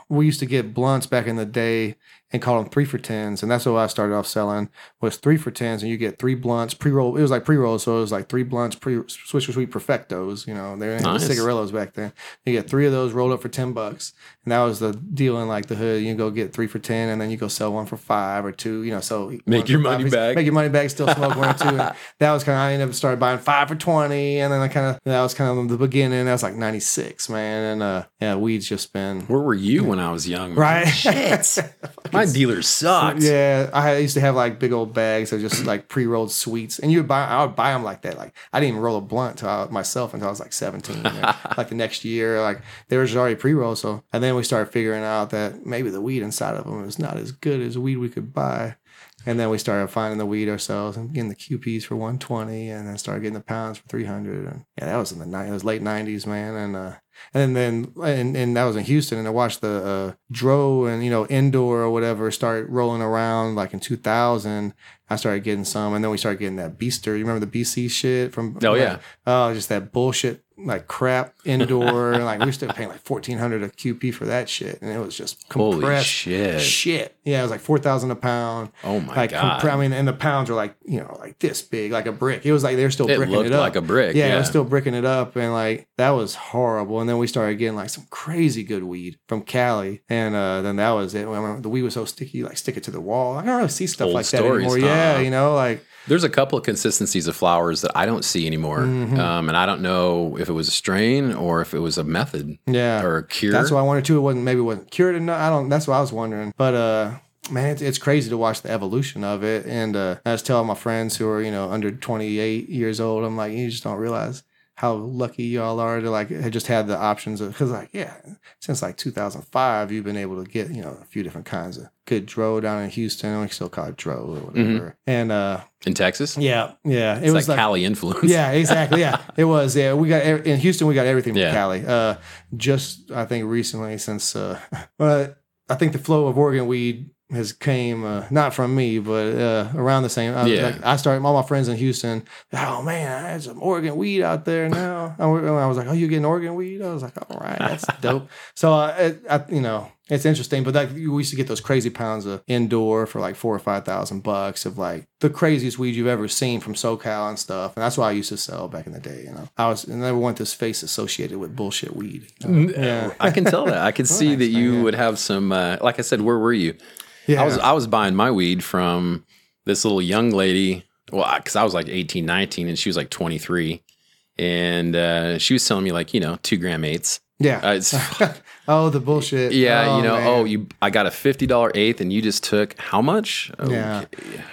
we used to get blunts back in the day and call them three for tens, and that's what I started off selling was three for tens, and you get three blunts pre roll. It was like pre roll, so it was like three blunts pre Swisher Sweet Perfectos. You know, they were Nice. cigarillos back then. You get three of those rolled up for ten bucks, and that was the deal in like the hood. You go get three for ten, and then you go sell one for five or two. You know, so Make your money piece- back. Make your money back. Still smoke one or two. And that was kind of I ended up started buying five for twenty, and then I kind of that was kind of the beginning. That was like ninety six, man, and uh, yeah, weed's just been Where were you when I was young? man? right. Shit. My dealer sucked. Yeah, I used to have like big old bags of just like pre rolled sweets, and you would buy. I would buy them like that. Like I didn't even roll a blunt I, myself until I was like seventeen. Like the next year, like they were just already pre rolled. So and then we started figuring out that maybe the weed inside of them was not as good as weed we could buy. And then we started finding the weed ourselves and getting the QPs for 120, and then started getting the pounds for 300. And yeah, that was in the night. It was late 90s, man. And uh, and then and, and that was in Houston, and I watched the uh, Dro and you know indoor or whatever start rolling around like in 2000. I started getting some, and then we started getting that Beaster. You remember the BC shit from? Oh, yeah. Oh, just that bullshit like crap indoor. like we were still paying like 1400 a QP for that shit, and it was just Holy shit. shit. Yeah, it was like 4000 a pound. Oh my like god. I mean, and the pounds were like you know like this big, like a brick. It was like they were still it bricking looked it up like a brick. yeah, Yeah. it was still bricking it up, and like that was horrible. And then we started getting like some crazy good weed from Cali, and uh, then that was it. I the weed was so sticky, you, like stick it to the wall. I don't really see stuff Old like that anymore. Yeah, you know, like There's a couple of consistencies of flowers that I don't see anymore. Mm-hmm. Um, and I don't know if it was a strain or if it was a method yeah, or a cure. that's what I wondered too. It wasn't maybe it wasn't cured enough. I don't. That's what I was wondering. But uh, man, it's, it's crazy to watch the evolution of it. And uh, I was telling my friends who are you know under 28 years old, I'm like, you just don't realize how lucky y'all are to like just had the options of because like yeah, since like 2005 you've been able to get you know a few different kinds of good dro down in Houston. We still call it dro or whatever. And uh, In Texas? yeah, yeah, it It's was like, like Cali influence. yeah, exactly. Yeah, it was. Yeah, we got in Houston. We got everything from Yeah. Cali. Uh, just I think recently, since uh, well, I think the flow of Oregon weed has came uh, not from me, but uh, around the same. I, Yeah. like, I started all my friends in Houston. Oh man, I had some Oregon weed out there now. I I was like, oh, you getting Oregon weed? I was like, all right, that's dope. So uh, it, I, you know. It's interesting, but like we used to get those crazy pounds of indoor for like four or five thousand bucks of like the craziest weed you've ever seen from SoCal and stuff. And that's what I used to sell back in the day. You know, I was I never want this face associated with bullshit weed. you know? Yeah, I can tell that. I can see that you yeah. would have some. Uh, like I said, where were you? Yeah. I was I was buying my weed from this little young lady. Well, because I was like 18, 19, and she was like 23. And uh, she was telling me, like, you know, two gram eighths. yeah. Uh, oh, the bullshit. yeah, Oh, you know, man. oh, you, I got a $50 eighth and you just took how much? Yeah.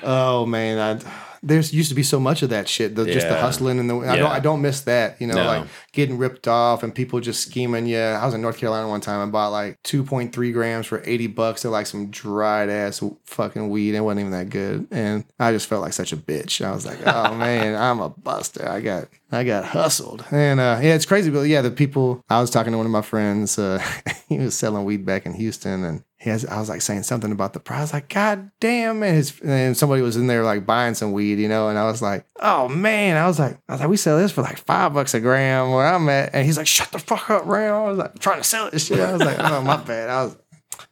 Oh man, I, there's used to be so much of that shit. The, Just the hustling and the I Yeah. don't I don't miss that. You know, No. like getting ripped off and people just scheming. Yeah, I was in North Carolina one time and bought like 2.3 grams for 80 bucks of like some dried ass fucking weed. It wasn't even that good, and I just felt like such a bitch. I was like, oh man, I'm a buster. I got I got hustled, and uh, yeah, it's crazy. But yeah, the people I was talking to one of my friends. Uh, he was selling weed back in Houston, and has, I was like saying something about the price. Like, God damn, man. His, and somebody was in there like buying some weed, you know, and I was like, oh man. I was like, I was like, we sell this for like five bucks a gram where I'm at. And he's like, shut the fuck up, Ram. I was like, trying to sell this shit. I was like, oh, my bad. I was,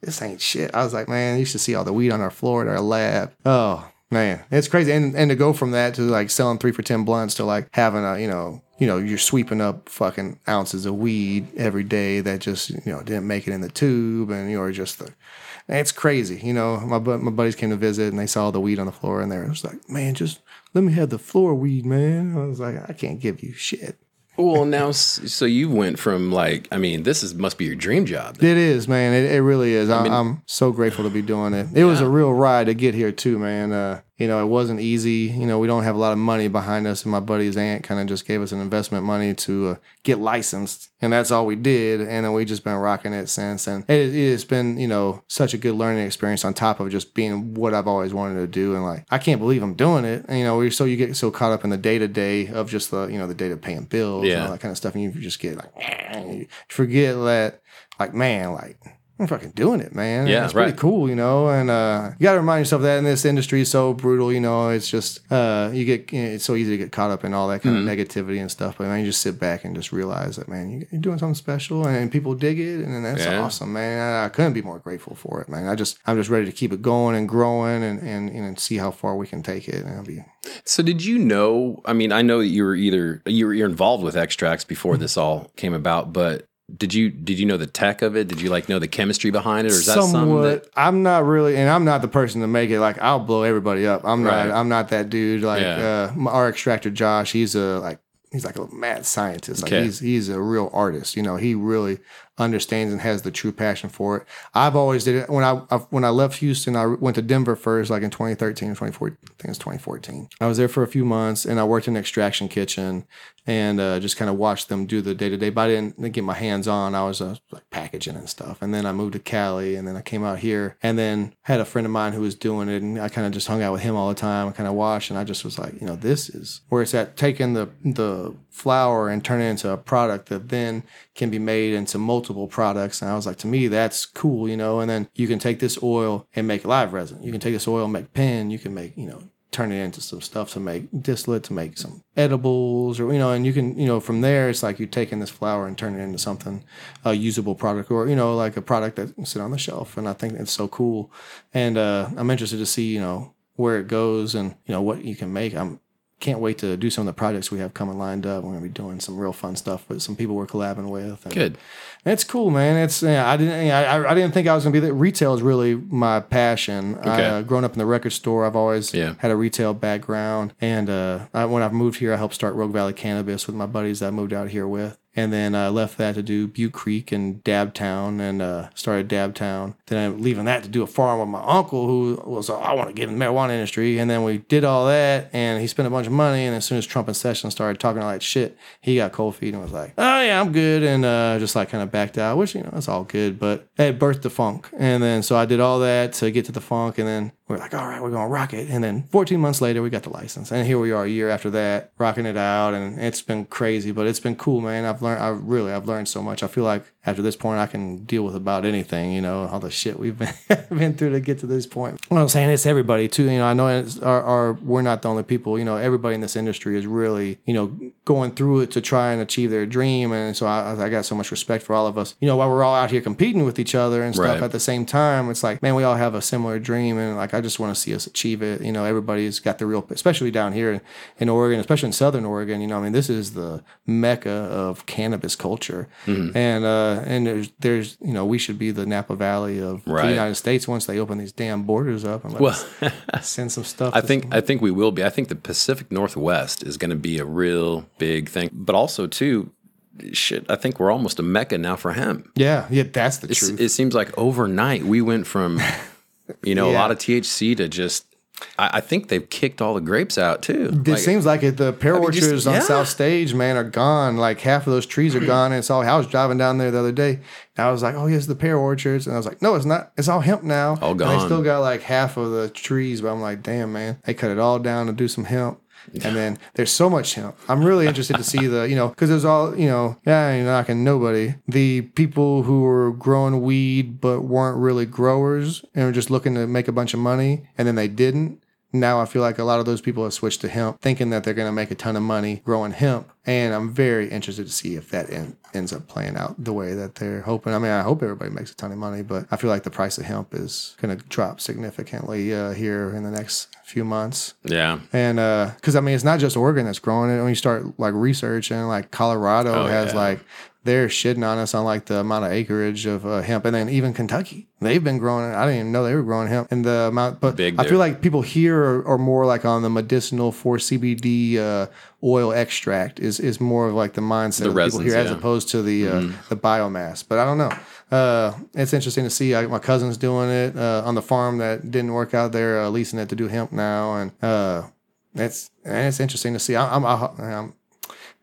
this ain't shit. I was like, man, you should see all the weed on our floor at our lab. Oh, man. It's crazy. And, and to go from that to like selling three for 10 blunts to like having a, you know, you know, you're sweeping up fucking ounces of weed every day that just, you know, didn't make it in the tube and you're just the, it's crazy. You know, my my buddies came to visit and they saw the weed on the floor and they was like, man, just let me have the floor weed, man. I was like, I can't give you shit. Well, now, so you went from like, I mean, this is must be your dream job. It is, man. It, it really is. I I'm so grateful to be doing it. It was a real ride to get here too, man. Uh, you know, it wasn't easy. You know, we don't have a lot of money behind us, and my buddy's aunt kind of just gave us an investment money to uh, get licensed, and that's all we did. And then we just been rocking it since. And it, has been, you know, such a good learning experience on top of just being what I've always wanted to do. And like, I can't believe I'm doing it. And, you know, so you get so caught up in the day to day of just the, you know, the day to paying bills, and all that kind of stuff, and you just get like, you forget that, like, man, like. I'm fucking doing it, man. Yeah, it's pretty cool, you know. And uh, you got to remind yourself that in this industry is so brutal, you know. It's just uh, you get it's so easy to get caught up in all that kind Mm-hmm. of negativity and stuff. But man, you just sit back and just realize that, man, you- you're doing something special, and people dig it, and that's Yeah. awesome, man. I, I couldn't be more grateful for it, man. I just I'm just ready to keep it going and growing, and and and see how far we can take it. And I'll be So did you know? I mean, I know that you were either you were you're involved with extracts before this all came about, but did you did you know the tech of it? Did you like know the chemistry behind it, or is that something that? I'm not really, and I'm not the person to make it. Like I'll blow everybody up. I'm Right. not. I'm not that dude. Like Yeah. uh, our extractor Josh, he's a like he's like a mad scientist. Like Okay. he's he's a real artist. You know, he really understands and has the true passion for it. I've always did it when I, I when I left Houston. I went to Denver first, like in 2013 2014. I think it's 2014. I was there for a few months, and I worked in extraction kitchen and uh, just kind of watched them do the day to day. But I didn't get my hands on. I was uh, like packaging and stuff. And then I moved to Cali, and then I came out here, and then had a friend of mine who was doing it, and I kind of just hung out with him all the time. I kind of watched, and I just was like, you know, this is where it's at. Taking the the flower and turn it into a product that then can be made into multiple products. And I was like, to me, that's cool, you know. And then you can take this oil and make live resin. You can take this oil and make pen. You can make, you know, turn it into some stuff to make distillate, to make some edibles, or you know, and you can, you know, from there, it's like you're taking this flower and turn it into something, a usable product, or you know, like a product that can sit on the shelf. And I think it's so cool. And uh, I'm interested to see, you know, where it goes and you know what you can make. I'm can't wait to do some of the projects we have coming lined up. We're gonna be doing some real fun stuff with some people we're collabing with. And Good. It's cool, man. It's yeah, I didn't I, I didn't think I was gonna be that. Retail is really my passion. I, Okay. uh, growing up in the record store, I've always Yeah. had a retail background, and uh, I, when I've moved here, I helped start Rogue Valley Cannabis with my buddies that I moved out here with. and then I left that to do Butte Creek and Dabtown, and uh, started Dabtown. Then I'm leaving that to do a farm with my uncle, who was I want to get in the marijuana industry, and then we did all that, and he spent a bunch of money, and as soon as Trump and Sessions started talking all that shit, he got cold feet and was like, "Oh yeah, I'm good," and uh, just like kind of backed out, which you know it's all good, but it birthed the funk, and then so I did all that to get to the funk, and then we're like, all right, we're gonna rock it. And then 14 months later, we got the license, and here we are a year after that, rocking it out, and it's been crazy, but it's been cool, man. I've learned, I really, I've learned so much. I feel like after this point, I can deal with about anything, you know, all the shit we've been been through to get to this point. What I'm saying, it's everybody too. You know, I know it's our, our we're not the only people. You know, everybody in this industry is really, you know, going through it to try and achieve their dream, and so I, I got so much respect for all of us. You know, while we're all out here competing with each other and stuff Right. at the same time, it's like, man, we all have a similar dream, and like I just want to see us achieve it. You know, everybody's got the real, especially down here in, Oregon, especially in Southern Oregon. You know, I mean, this is the mecca of cannabis culture, and uh, and there's there's you know we should be the Napa Valley of Right. the United States once they open these damn borders up and Well, send some stuff. I think some- I think we will be. I think the Pacific Northwest is going to be a real big thing, but also too, shit. I think we're almost a mecca now for hemp. yeah, yeah, that's the It's- truth. It seems like overnight we went from, you know, a lot of THC to just. I, I think they've kicked all the grapes out too. It Like, seems like it. The pear mean, just- orchards on yeah. South Stage, man, are gone. Like half of those trees are gone. And it's all. I was driving down there the other day. And I was like, "Oh, yes, the pear orchards," and I was like, "No, it's not. It's all hemp now. All And they still got like half of the trees, but I'm like, "Damn, man, they cut it all down to do some hemp." And then there's so much. I'm really interested to see the, you know, because there's all, you know, yeah, ain't knocking nobody. The people who were growing weed but weren't really growers and were just looking to make a bunch of money, and then they didn't now I feel like a lot of those people have switched to hemp, thinking that they're going to make a ton of money growing hemp. And I'm very interested to see if that en- ends up playing out the way that they're hoping. I mean, I hope everybody makes a ton of money, but I feel like the price of hemp is going to drop significantly uh, here in the next few months. yeah, And because I mean, it's not just Oregon that's growing it. When you start like researching, like Colorado Oh, has yeah. like they're shitting on us on like the amount of acreage of uh, hemp, and then even Kentucky, they've been growing. I didn't even know they were growing hemp, and the amount. But Big I there. feel like people here are, are more like on the medicinal for CBD uh, oil extract is is more of like the mindset The of the people here as yeah. Mm-hmm. opposed to the uh, the biomass. But I don't know. Uh, it's interesting to see. I, my cousin's doing it uh, on the farm that didn't work out. They're uh, leasing it to do hemp now, and uh, it's and it's interesting to see. I, I'm I'm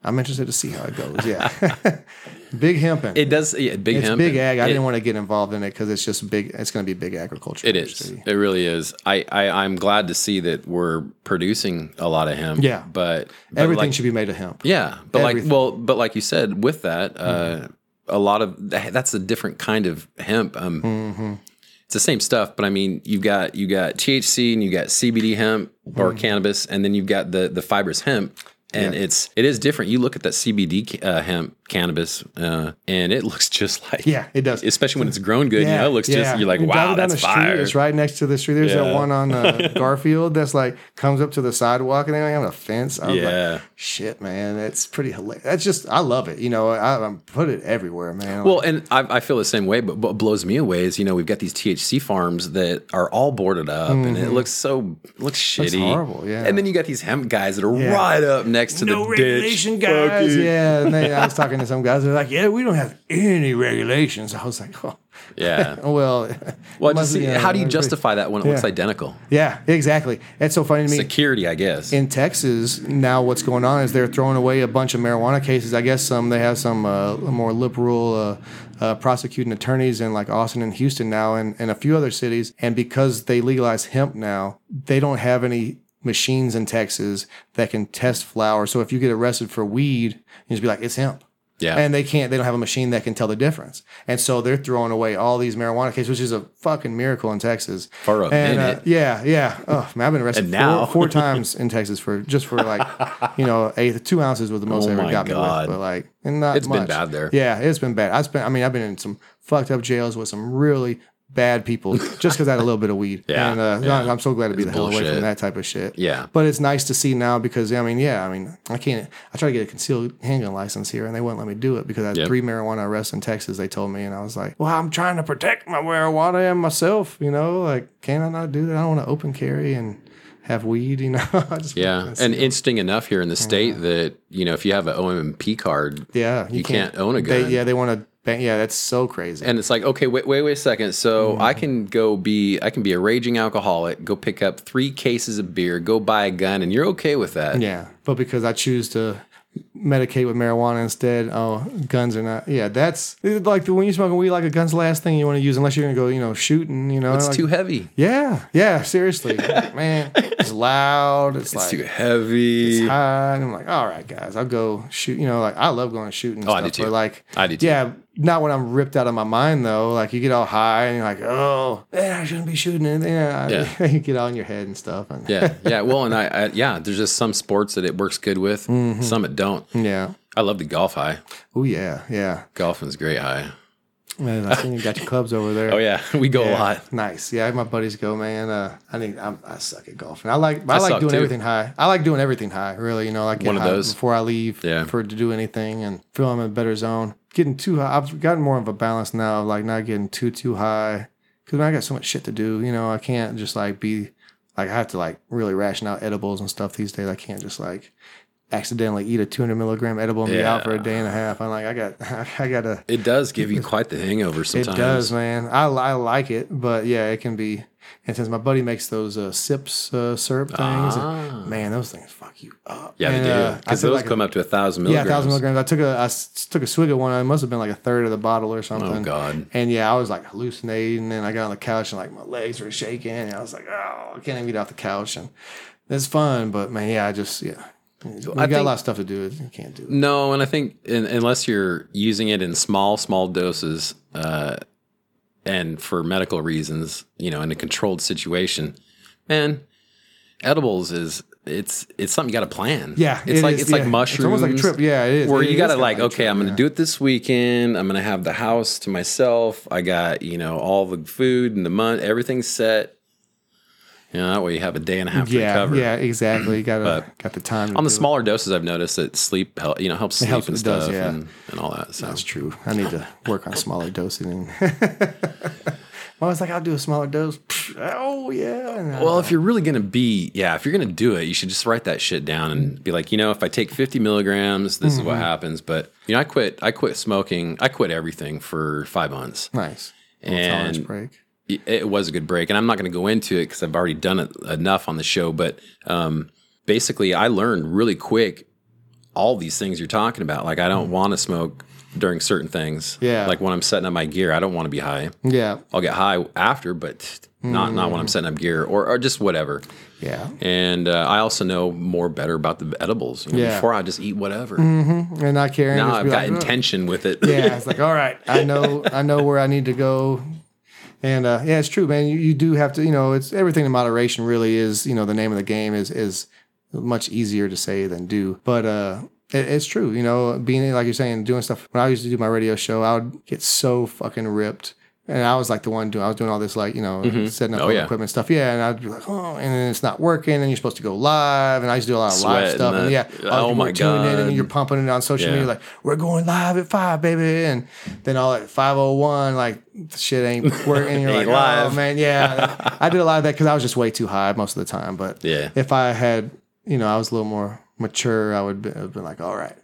I'm interested to see how it goes. Yeah, big hemping. it does. Yeah, big it's hemp. big ag. I It- didn't want to get involved in it because it's just big. It's going to be big agriculture. It is. It really is. I, I I'm glad to see that we're producing a lot of hemp. Yeah. but, but Everything like, should be made of hemp. Yeah, but Everything. like, well, but like you said, with that, uh, a lot of that's a different kind of hemp. Um, Mm-hmm. It's the same stuff, but I mean, you've got you got THC and you got CBD hemp or Mm-hmm. cannabis, and then you've got the the fibrous hemp, and it's it is different. You look at that CBD uh, hemp cannabis, uh, and it looks just like Yeah, it does. especially when it's grown good. you know, it looks just you're like, You're wow, driving down that's the street, fire. It's right next to the street. There's Yeah. that one on uh, Garfield that's like comes up to the sidewalk and they don't have a fence. I was Yeah. like, shit, man, that's pretty hilarious. That's just, I love it. You know, I, I put it everywhere, man. Well, and I, I feel the same way, but what blows me away is you know we've got these THC farms that are all boarded up, and it looks so looks shitty, horrible, yeah. And then you got these hemp guys that are Yeah. right up next to no the regulation, ditch. guys. Fucking- Yeah, and they, I was talking to some guys. They're like, "Yeah, we don't have any regulations." I was like, "Oh, yeah. well." Well, just, be, uh, how do you justify that when it looks identical? Yeah, exactly. It's so funny to me. Security, I guess. in Texas now, what's going on is they're throwing away a bunch of marijuana cases. I guess some they have some uh, more liberal uh, uh, prosecuting attorneys in like Austin and Houston now, and, and a few other cities. And because they legalize hemp now, they don't have any machines in Texas that can test flower. So if you get arrested for weed, you just be like, it's hemp. Yeah. And they can't, they don't have a machine that can tell the difference. And so they're throwing away all these marijuana cases, which is a fucking miracle in Texas. For a and, uh, minute. yeah, yeah. Oh, man, I've been arrested now- four, four times in Texas for just for like, you know, eight, two ounces was the most Oh they ever got me with. But like, and not It's been bad there. Yeah, it's been bad. I spent, I mean, I've been in some fucked up jails with some really bad people just because I had a little bit of weed. Yeah, And uh, yeah. I'm so glad to be It's the hell away from that type of shit. Yeah. But it's nice to see now because I mean, yeah, I mean, I can't. I tried to get a concealed handgun license here, and they wouldn't let me do it because I had Yep. three marijuana arrests in Texas. They told me, and I was like, "Well, I'm trying to protect my marijuana and myself. You know, like, can I not do that? I don't want to open carry." And have weed. You know, Just Yeah, and interesting enough here in the state that you know if you have an OMP card, yeah, you can't own a They, gun. yeah, they want to. Yeah, that's so crazy. and it's like okay, wait, wait, wait a second. So I mm-hmm. can go be, I can be a raging alcoholic, go pick up three cases of beer, go buy a gun, and you're okay with that. yeah, but because I choose to medicate with marijuana instead, oh, guns are not. Yeah, that's it's like when you're smoking weed, like a gun's the last thing you want to use unless you're gonna go, you know, shooting. You know, It's like- too heavy. Yeah, yeah, seriously, man, it's loud. It's, It's like too heavy. high. And I'm like, all right, guys, I'll go shoot. You know, like I love going shooting. Oh, I stuff, do too. But like, I do too. Yeah, not when I'm ripped out of my mind though. Like you get all high and you're like, oh, man, I shouldn't be shooting anything. Yeah, you get all in your head and stuff. And yeah, yeah. Well, and I, I, yeah, there's just some sports that it works good with, Mm-hmm. some it don't. yeah. I love the golf high. Oh yeah, yeah. Golfing's great high. Man, I seen you got your clubs over there. Oh yeah, we go a lot. Nice. Yeah, my buddies go, man. Uh, I think I'm, I suck at golfing. I like I, I like doing too. everything high. I like doing everything high. Really, you know, like One of those. before I leave Yeah. for to do anything and feel I'm in a better zone. Getting too high, I've gotten more of a balance now of like not getting too too high because I got so much shit to do. You know, I can't just like be like I have to like really ration out edibles and stuff these days. I can't just like accidentally eat a 200 milligram edible and be out for a day and a half. I'm like I got I gotta. It does give you quite the hangover sometimes. It does, man. I, I like it, but yeah, it can be. And since my buddy makes those uh, sips uh, syrup things, Ah. man, those things fuck you up. Yeah, And, they do. uh, Because took those like a- come up to a thousand milligrams. yeah, milligrams. thousand milligrams. I took a I took a swig of one. It must have been like a third of the bottle or something. Oh God. And yeah, I was like hallucinating, and I got on the couch and like my legs were shaking, and I was like, oh, I can't even get off the couch, and it's fun, but man, yeah, I just yeah, we got a lot of stuff to do. You can't do it. No, and I think in, unless you're using it in small, small doses, uh, and for medical reasons, you know, in a controlled situation, man, edibles is it's it's something you got to plan. Yeah, it's it like is, it's like yeah. mushrooms. It's almost like a trip. Yeah, it is. Where It you got to like, like a okay, trip, I'm going to yeah. do it this weekend. I'm going to have the house to myself. I got you know all the food and the month, everything's set. You know that way you have a day and a half to Yeah, recover. yeah, exactly. You got But got the time On the do it. smaller doses, I've noticed that sleep, hel- you know, helps sleep helps- and it does, stuff yeah. and, and all that. So That's true. I need to work on smaller dosing. I was like, I'll do a smaller dose. Oh yeah. Well, if you're really going to be, yeah, if you're going to do it, you should just write that shit down and be like, you know, if I take 50 milligrams, this is what Mm-hmm. happens. But, you know, I quit, I quit smoking. I quit everything for five months. nice. Little And break. It, was a good break. And I'm not going to go into it because I've already done it enough on the show. But um, basically, I learned really quick all these things you're talking about. Like, I don't want to smoke during certain things. Mm. Yeah. Like when I'm setting up my gear, I don't want to be high. Yeah, I'll get high after, but not not when I'm setting up gear or, or just whatever. yeah. And uh, I also know more better about the edibles. You know, Yeah. Before I just eat whatever. Mm-hmm. and not caring. Now I've got like, intention with it. Yeah, it's like, all right, I know, I know where I need to go. And uh, yeah, it's true, man. You, you do have to, you know, it's everything in moderation. Really, is you know the name of the game is is much easier to say than do. But uh, it, it's true, you know, being like you're saying, doing stuff. When I used to do my radio show, I would get so fucking ripped. And I was like the one doing, I was doing all this, like, you know, mm-hmm. setting up Oh, all the yeah. equipment stuff. Yeah. And I'd be like, oh, and then it's not working. And you're supposed to go live. And I used to do a lot of live stuff. and And, yeah. oh my tuning in God. and you're pumping it on social Yeah. media, like, we're going live at five, baby. And then all at 501, like, shit ain't working. You're Ain't like, oh, live. oh, man. Yeah. I did a lot of that because I was just way too high most of the time. But Yeah. if I had, you know, I was a little more mature, I would be- have been like, all right,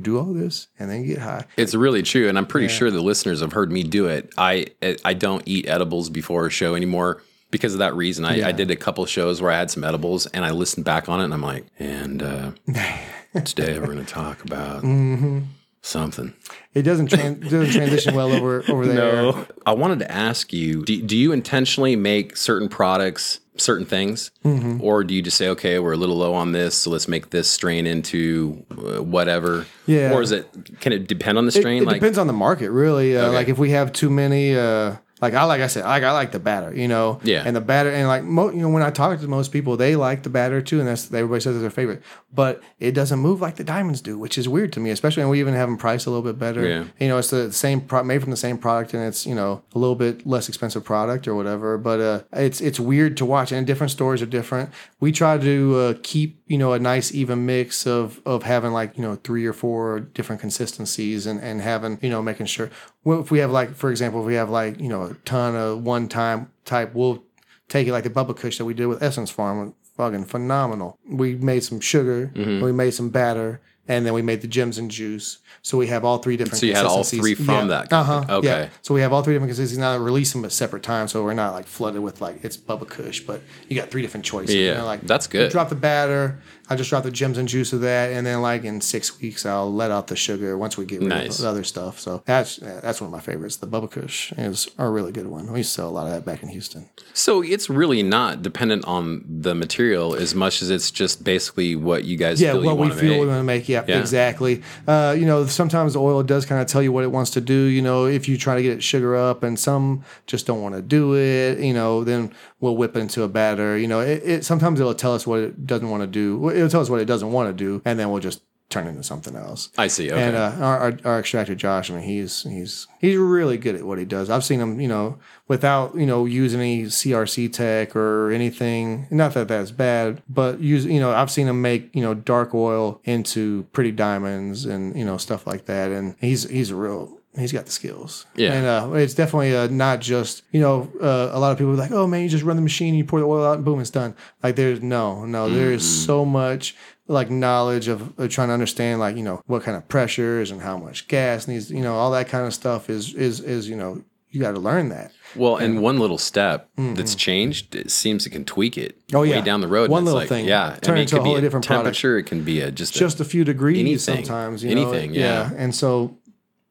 do all this and then get high. It's really true, and I'm pretty sure the listeners have heard me do it. I I don't eat edibles before a show anymore because of that reason. I, I did a couple shows where I had some edibles, and I listened back on it, and I'm like, and uh, today we're going to talk about Mm-hmm. something. It doesn't, tran- doesn't transition well over, over there. No. I wanted to ask you: do, do you intentionally make certain products certain things, Mm-hmm. or do you just say, okay, we're a little low on this, so let's make this strain into uh, whatever? Yeah. Or is it? Can it depend on the It, strain? it like, depends on the market, really. Uh, Okay. Like if we have too many, uh, like I like I said, like I like the batter, you know. Yeah. And the batter, and like mo- you know, when I talk to most people, they like the batter too, and that's everybody says it's their favorite. But it doesn't move like the diamonds do, which is weird to me, especially when we even have them priced a little bit better. Yeah. You know, it's the same pro- made from the same product, and it's you know a little bit less expensive product or whatever. But uh, it's it's weird to watch, and different stores are different. We try to uh, keep you know a nice even mix of of having like you know three or four different consistencies and and having you know making sure well, if we have like for example if we have like you know a ton of one time type we'll take it like the Bubba Kush that we did with Essence Farm fucking phenomenal. We made some sugar, Mm-hmm. we made some batter, and then we made the gems and juice. So we have all three different. So you had all three from that. Uh huh. Okay. Yeah. So we have all three different consistencies. Now we release them at separate times, so we're not like flooded with like it's Bubba Kush, but you got three different choices. you Yeah, know, like that's good. Drop the batter. I just drop the gems and juice of that, and then like in six weeks, I'll let out the sugar once we get rid Nice. of the other stuff. So that's that's one of my favorites. The Bubba Kush is a really good one. We sell a lot of that back in Houston. So it's really not dependent on the material as much as it's just basically what you guys Yeah, feel you what we feel make. we want to make. Yeah, Yeah. exactly. Uh, you know, sometimes oil does kind of tell you what it wants to do. You know, if you try to get it sugar up, and some just don't want to do it. You know, then we'll whip into a batter. You know, it, it sometimes it'll tell us what it doesn't want to do. It'll tell us what it doesn't want to do, and then we'll just turn into something else. I see. Okay. And uh, our, our our extractor Josh, I mean, he's he's he's really good at what he does. I've seen him, you know, without you know using any CRC tech or anything. Not that that's bad, but use you know I've seen him make you know dark oil into pretty diamonds and you know stuff like that. And he's he's a real. He's got the skills. Yeah. And uh, it's definitely uh, not just, you know, uh, a lot of people are like, oh man, you just run the machine, and you pour the oil out, and boom, it's done. Like, there's no, no, there's so much like knowledge of, of trying to understand like you know what kind of pressures and how much gas needs you know all that kind of stuff is is is you know you got to learn that well, and one little step that's changed, it seems it can tweak it. Mm-hmm. Oh, yeah. way down the road. One little like, thing. Yeah, Turn I mean, into it a could be a different product. temperature. It can be a just, just a few degrees Anything. sometimes you know Anything, yeah. and so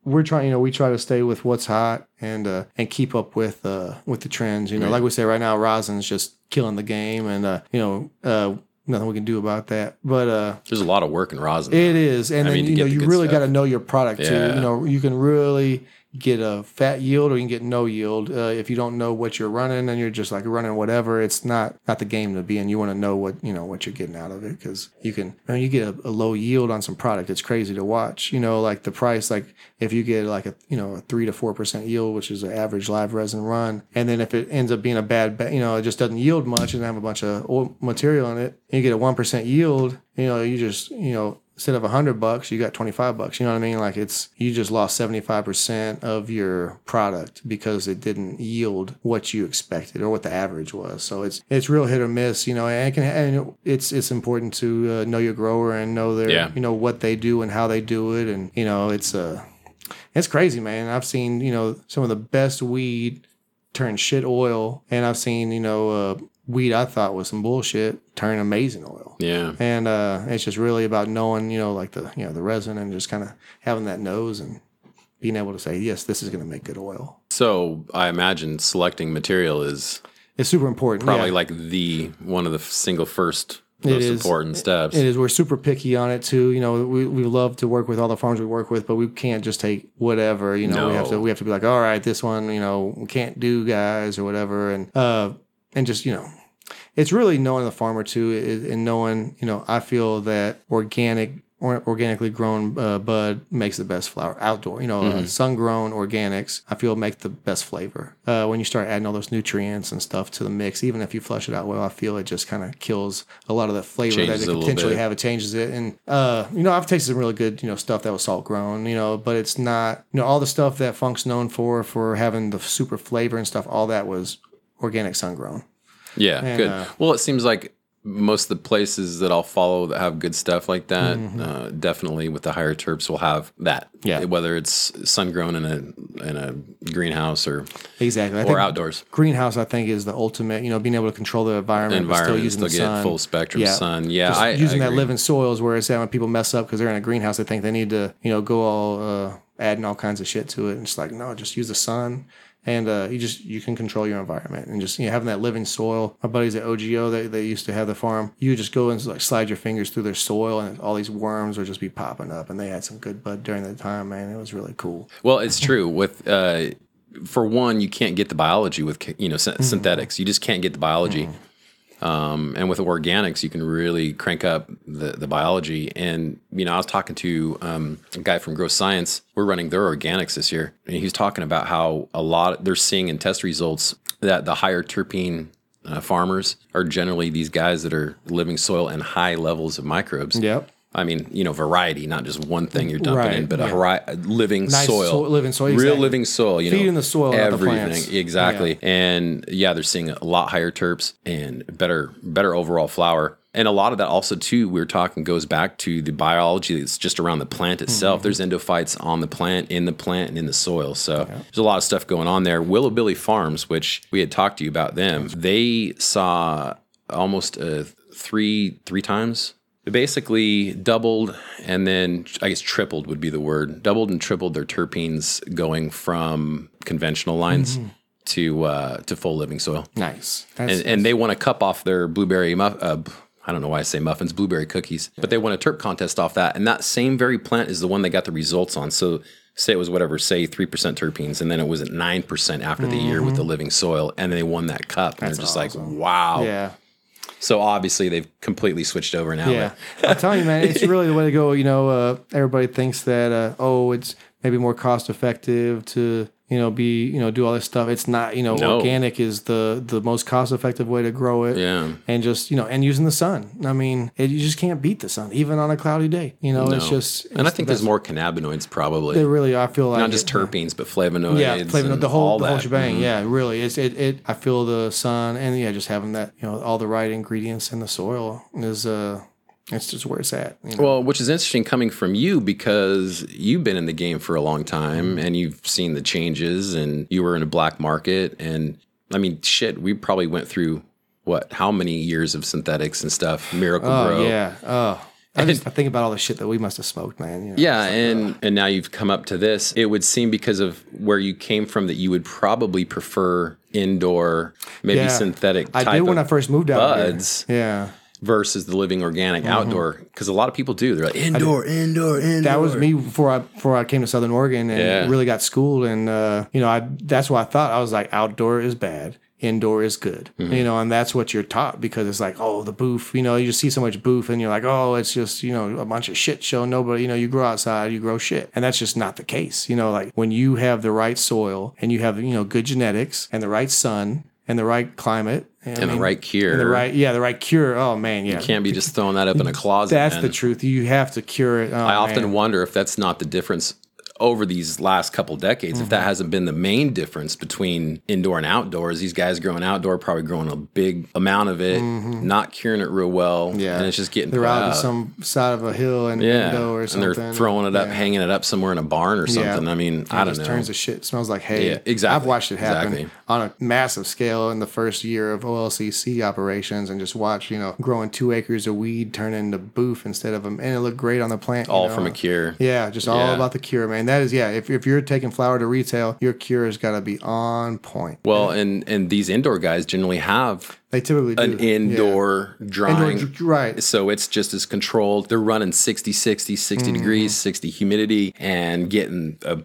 we're trying you know we try to stay with what's hot and uh and keep up with uh with the trends you know. Like we say right now rosin's just killing the game and uh you know uh nothing we can do about that. But uh there's a lot of work in rosin. It is, and I then mean, you know you really got to know your product too. You know you can really get a fat yield or you can get no yield uh, if you don't know what you're running and you're just like running whatever. It's not not the game to be in. You want to know what you know what you're getting out of it because you can when you get a, a low yield on some product, it's crazy to watch. You know, like the price, like if you get like a you know a three to four percent yield, which is an average live resin run, and then if it ends up being a bad, ba- you know, it just doesn't yield much and have a bunch of oil material in it, and you get a one percent yield, you know, you just you know instead of a hundred bucks, you got 25 bucks. You know what I mean? Like it's, you just lost 75% of your product because it didn't yield what you expected or what the average was. So it's, it's real hit or miss, you know, and it can, and it's, it's important to uh, know your grower and know their, Yeah. you know, what they do and how they do it. And, you know, it's, uh, it's crazy, man. I've seen, you know, some of the best weed turn shit oil. And I've seen, you know, uh, weed I thought was some bullshit turn amazing oil yeah. and uh, it's just really about knowing, you know, like the you know the resin and just kind of having that nose and being able to say, yes, this is going to make good oil. So I imagine selecting material is It's super important. probably yeah. like the one of the single first It most is. important steps. It is. We're super picky on it too. You know, we, we love to work with all the farms we work with, but we can't just take whatever. You know, we have to we have to be like, all right, this one, you know, we can't do guys or whatever, and uh, and just you know, it's really knowing the farmer too, and knowing you know, I feel that organic. Or organically grown uh, bud makes the best flower outdoor. You know, uh, sun grown organics I feel make the best flavor. Uh, when you start adding all those nutrients and stuff to the mix, even if you flush it out well, I feel it just kind of kills a lot of the flavor Changes that it little potentially have. It changes it, and uh, you know, I've tasted some really good, you know, stuff that was salt grown, you know, but it's not, you know, all the stuff that Funk's known for for having the super flavor and stuff. All that was organic sun grown. Yeah, And, good. uh, well, it seems like most of the places that I'll follow that have good stuff like that, Mm-hmm. uh, definitely with the higher terps will have that. Yeah. whether it's sun grown in a in a greenhouse or Exactly. I or outdoors. greenhouse, I think, is the ultimate. You know, being able to control the environment, still Environment using still the get sun. full spectrum Yeah. sun. Yeah, Just I, using I that living soils where it's that when people mess up because they're in a greenhouse, they think they need to, you know, go all uh, adding all kinds of shit to it. And it's like, no, just use the sun. And uh, you just you can control your environment and just you know having that living soil. My buddies at OGO, they, they used to have the farm. You just go and like slide your fingers through their soil, and all these worms would just be popping up. And they had some good bud during the time, man. It was really cool. Well, it's true. With uh, for one, you can't get the biology with you know Mm-hmm. synthetics. You just can't get the biology. Um, and with organics, you can really crank up the, the biology. And you know, I was talking to um, a guy from Grow Science. We're running their organics this year, and he was talking about how a lot they're seeing in test results that the higher terpene uh, farmers are generally these guys that are living soil and high levels of microbes. Yep. I mean, you know, variety, not just one thing you're dumping Right, in, but a, yeah. a living Nice soil, living soil, real exactly. living soil. You know, Feeding the soil, not the exactly. And yeah, they're seeing a lot higher terps and better, better overall flower. And a lot of that also too, we are talking goes back to the biology that's just around the plant itself. Mm-hmm. There's endophytes on the plant, in the plant, and in the soil. So there's a lot of stuff going on there. Willow Billy Farms, which we had talked to you about them, they saw almost a three three times. Basically doubled and then I guess tripled would be the word. Doubled and tripled their terpenes going from conventional lines Mm-hmm. to uh, to full living soil. Nice. That's, And, and they won a cup off their blueberry muff. Uh, I don't know why I say muffins, blueberry cookies, but they won a terp contest off that. And that same very plant is the one they got the results on. So say it was whatever, say three percent terpenes, and then it was at nine percent after the year with the living soil, and they won that cup. and they're just like, wow. yeah. So obviously they've completely switched over now. Yeah, I'm telling you, man, it's really the way to go. You know, uh, everybody thinks that uh, oh, it's maybe more cost effective to you know be you know do all this stuff. It's not. You know, No. organic is the the most cost effective way to grow it. Yeah. and just you know, and using the sun. I mean, it, you just can't beat the sun, even on a cloudy day. You know, it's No. just. and I think the there's more cannabinoids probably. They really, I feel like Not just terpenes, but flavonoids. Yeah, flavor and the whole the whole that. shebang. Mhm. Yeah, really. It's it, it. I feel the sun and yeah, just having that you know all the right ingredients in the soil is uh, it's just where it's at. You know? Well, which is interesting coming from you because you've been in the game for a long time and you've seen the changes and you were in a black market. And I mean, shit, we probably went through what, how many years of synthetics and stuff, Miracle Oh Grow. yeah. Oh, I just I think about all the shit that we must have smoked, man. You know? Yeah, and and now you've come up to this. It would seem because of where you came from that you would probably prefer indoor, maybe Yeah. synthetic. I did when I first moved out buds here. Yeah. Versus the living organic outdoor. Because a lot of people do. They're like indoor, indoor, indoor. That was me before I before I came to Southern Oregon and Yeah. really got schooled and uh, you know I that's what I thought I was like outdoor is bad indoor is good Mm-hmm. you know and that's what you're taught because it's like oh the boof you know you just see so much boof and you're like oh it's just you know a bunch of shit show nobody you know you grow outside you grow shit and that's just not the case you know like when you have the right soil and you have you know good genetics and the right sun and the right climate I And the right cure. and the right yeah the right cure oh man yeah Can't be just throwing that up in a closet. that's man. the truth you have to cure it oh, I often man. wonder if that's not the difference over these last couple decades. If Mm-hmm. that hasn't been the main difference between indoor and outdoors, these guys growing outdoor probably growing a big amount of it, not curing it real well, Mm-hmm. Yeah, and it's just getting they're out on some side of a hill and yeah, or something. and they're throwing it up, Yeah. hanging it up somewhere in a barn or something. I mean, I don't just know. Turns to shit. It smells like hay. Yeah, exactly, I've watched it happen exactly. on a massive scale in the first year of OLCC operations, and just watch you know growing two acres of weed turn into boof instead of them, and it looked great on the plant. All know. from a cure. Yeah, just all about the cure, man. That is, yeah. If, if you're taking flower to retail, your cure has got to be on point. Well, and and these indoor guys generally have They typically do an indoor Yeah. drying. Indoor, right. So it's just as controlled. They're running 60, 60, 60 Mm-hmm. degrees, 60 humidity, and getting a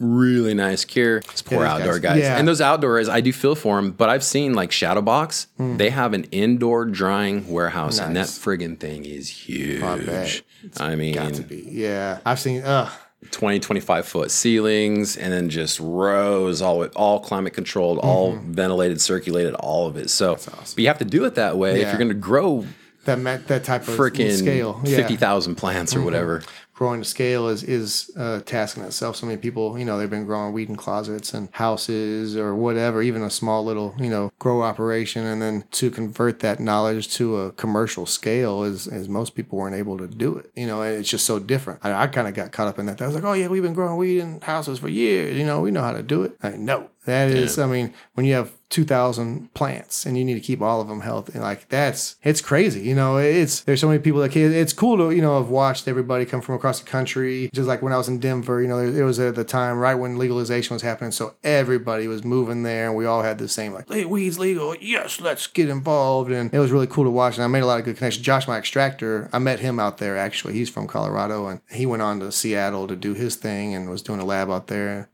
really nice cure. It's poor these outdoor guys- guys. yeah. And those outdoors, I do feel for them, but I've seen like Shadowbox, they have an indoor drying warehouse, and that Mm. Friggin' thing is huge. I mean, Got to be. Yeah, I've seen. Ugh. 20, 25 foot ceilings, and then just rows, all all climate controlled, all Mm-hmm. ventilated, circulated, all of it. So, but you have to do it that way if you're going to grow That that type of freaking scale. Yeah. Mm-hmm. 50,000 plants or whatever. Growing to scale is is a task in itself. So many people, you know, they've been growing weed in closets and houses or whatever, even a small little, you know, grow operation, and then to convert that knowledge to a commercial scale is is most people weren't able to do it. You know, and it's just so different. I, I kind of got caught up in that. I was like, oh yeah, we've been growing weed in houses for years. You know, we know how to do it. Like, no, that is. I mean, when you have 2000 plants and you need to keep all of them healthy. Like that's it's crazy you know it's there's so many people that can it's cool to you know have watched everybody come from across the country. Just like when i was in denver you know it was at the time right when legalization was happening so everybody was moving there and we all had the same like hey weed's legal. Yes let's get involved. And it was really cool to watch and i made a lot of good connections. Josh my extractor i met him out there actually. He's from colorado and he went on to seattle to do his thing and was doing a lab out there.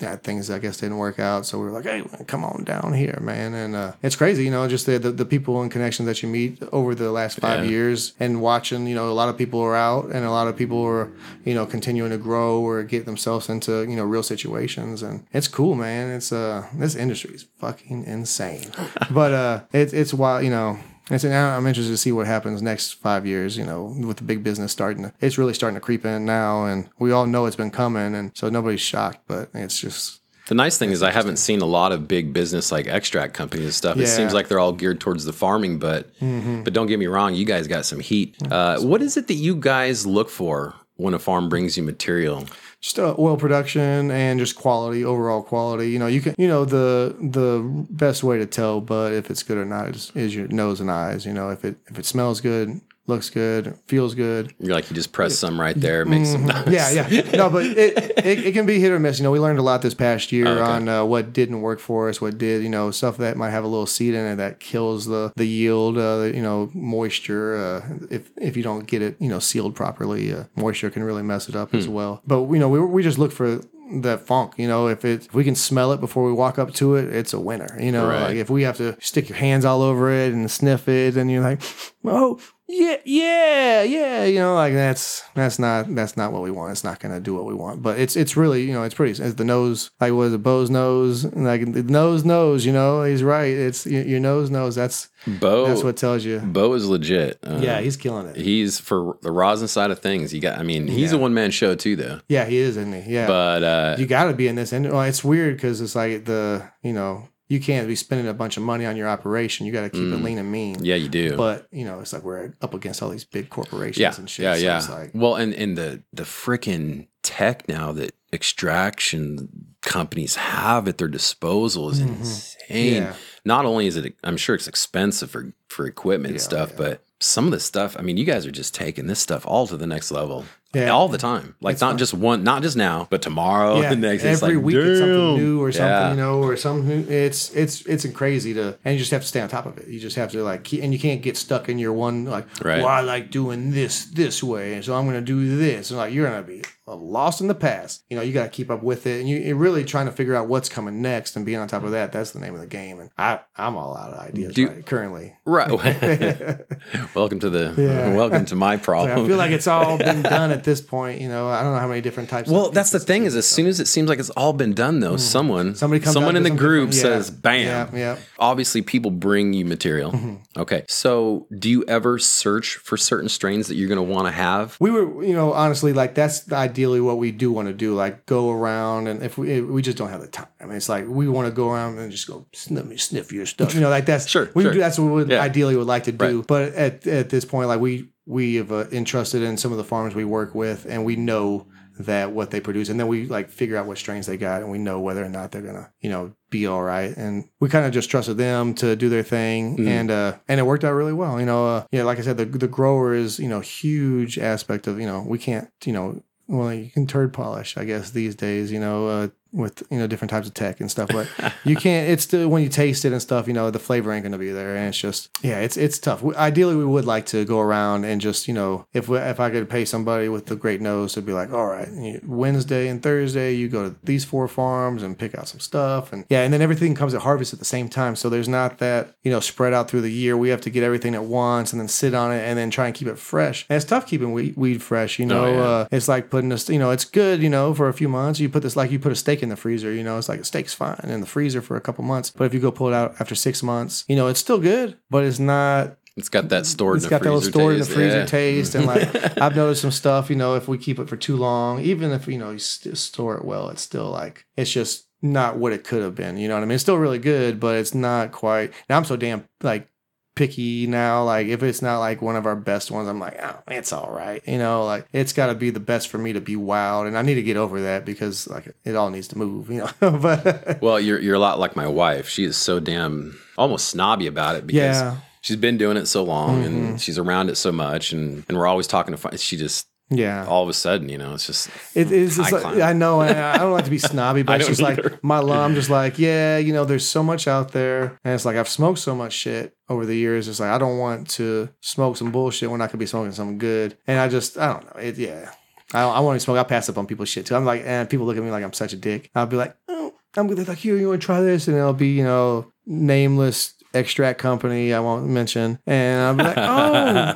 Yeah, things i guess didn't work out so we were like hey come on down here man and uh, it's crazy you know just the, the, the people and connections that you meet over the last five Yeah. years and watching you know a lot of people are out and a lot of people are you know continuing to grow or get themselves into you know real situations and it's cool man it's uh this industry is fucking insane but uh it, it's wild you know And so now I'm interested to see what happens next five years. You know, with the big business starting, to, it's really starting to creep in now, and we all know it's been coming, and so nobody's shocked. But it's just The nice thing is I haven't seen a lot of big business like extract companies and stuff. It Yeah. Mm-hmm. seems like they're all geared towards the farming, but but don't get me wrong, you guys got some heat. Uh, what is it that you guys look for when a farm brings you material? just uh, oil production and just quality, overall quality. You know, you can, you know, the the best way to tell, but if it's good or not is, is your nose and eyes. You know, if it if it smells good, looks good, feels good. You're like you just press some right there, make some noise. Yeah, yeah. No, but it, it it can be hit or miss. You know, we learned a lot this past year Okay. on uh, what didn't work for us, what did. You know, stuff that might have a little seed in it that kills the the yield. Uh, you know, moisture. Uh, if if you don't get it, you know, sealed properly, uh, moisture can really mess it up Hmm. as well. But you know, we we just look for that funk. You know, if it if we can smell it before we walk up to it, it's a winner. You know, Right. like if we have to stick your hands all over it and sniff it, and you're like, oh. Yeah, yeah, yeah. You know, like that's that's not that's not what we want. It's not gonna do what we want. But it's it's really you know it's pretty. It's the nose like what is it? Bo's nose like the nose knows. You know, he's right. It's your, your nose knows. That's Bo, that's what tells you. Bo is legit. Uh, Yeah, he's killing it. he's for the rosin side of things. You got, I mean, he's a one man show too, though. Yeah, he is, isn't he? Yeah, But uh, you got to be in this. And well, it's weird because it's like the you know you can't be spending a bunch of money on your operation. You got to keep it lean and mean. Mm. yeah, you do. But you know, it's like we're up against all these big corporations yeah, and shit. yeah, so yeah. It's like, well, and and the the freaking tech now that extraction companies have at their disposal is insane. Mm-hmm. Yeah. Not only is it, I'm sure it's expensive for for equipment and stuff, but some of the stuff. I mean, you guys are just taking this stuff all to the next level. Yeah. all the time. Like not just one, not just now, but tomorrow, yeah, the next. It's every like, week it's something new or something, Yeah. you know, or something. It's it's it's crazy to, and you just have to stay on top of it. You just have to like, and you can't get stuck in your one like, Right. well, I like doing this this way, and so I'm going to do this, and like you're going to be lost in the past. You know, you got to keep up with it, and you, you're really trying to figure out what's coming next and being on top of that. That's the name of the game, and I I'm all out of ideas Do- right, currently. Right. welcome to the Yeah. welcome to my problem. I feel like it's all been done at this point. You know, I don't know how many different types. well, that's the thing is as soon as it seems like it's all been done though, someone Mm-hmm. Somebody comes someone in the group different. says bam. Yeah, yeah. Obviously people bring you material. Mm-hmm. Okay. So, do you ever search for certain strains that you're going to want to have? we were you know honestly like that's ideally what we do want to do like go around and if we we just don't have the time i mean it's like we want to go around and just go sniff sniff your stuff you know like that's Sure, we sure. do that's what we Yeah. ideally would like to do Right. but at at this point like we we have uh, entrusted in some of the farms we work with and we know that what they produce and then we like figure out what strains they got and we know whether or not they're gonna you know be all right and we kind of just trusted them to do their thing Mm-hmm. and uh and it worked out really well you know uh yeah like i said the, the grower is you know huge aspect of you know we can't you know well you can turd polish i guess these days you know uh with you know different types of tech and stuff but you can't it's still when you taste it and stuff you know the flavor ain't gonna be there and it's just yeah it's it's tough. Ideally we would like to go around and just you know if we, if i could pay somebody with the great nose to be like all right wednesday and thursday you go to these four farms and pick out some stuff and yeah and then everything comes at harvest at the same time so there's not that you know spread out through the year. We have to get everything at once and then sit on it and then try and keep it fresh. And it's tough keeping weed, weed fresh you know yeah. uh, it's like putting this you know it's good you know for a few months. You put this like you put a steak in the freezer you know it's like a steak's fine in the freezer for a couple months but if you go pull it out after six months you know it's still good but it's not It's got that stored it's in the got that little freezer stored in the taste. freezer Yeah. taste and like i've noticed some stuff you know if we keep it for too long even if you know you st- store it well it's still like it's just not what it could have been you know what i mean it's still really good but it's not quite now i'm so damn like picky now like if it's not like one of our best ones i'm like oh it's all right you know like it's got to be the best for me to be wowed and i need to get over that because like it all needs to move you know but Well, you're you're a lot like my wife. She is so damn almost snobby about it because Yeah. Mm-hmm. she's been doing it so long and she's around it so much and and we're always talking to she just yeah all of a sudden, you know, it's just It is. It's like. I know. and I don't like to be snobby, but it's just like my. I'm just like, yeah, you know, there's so much out there, and it's like I've smoked so much shit over the years. It's like I don't want to smoke some bullshit when I could be smoking something good, and I just, I don't know. It, yeah, I, I want to smoke. I pass up on people's shit too. I'm like, and people look at me like I'm such a dick. I'll be like, oh, I'm gonna like, here, you want to try this, and it'll be, you know, nameless extract company I won't mention, and I'll be like, oh.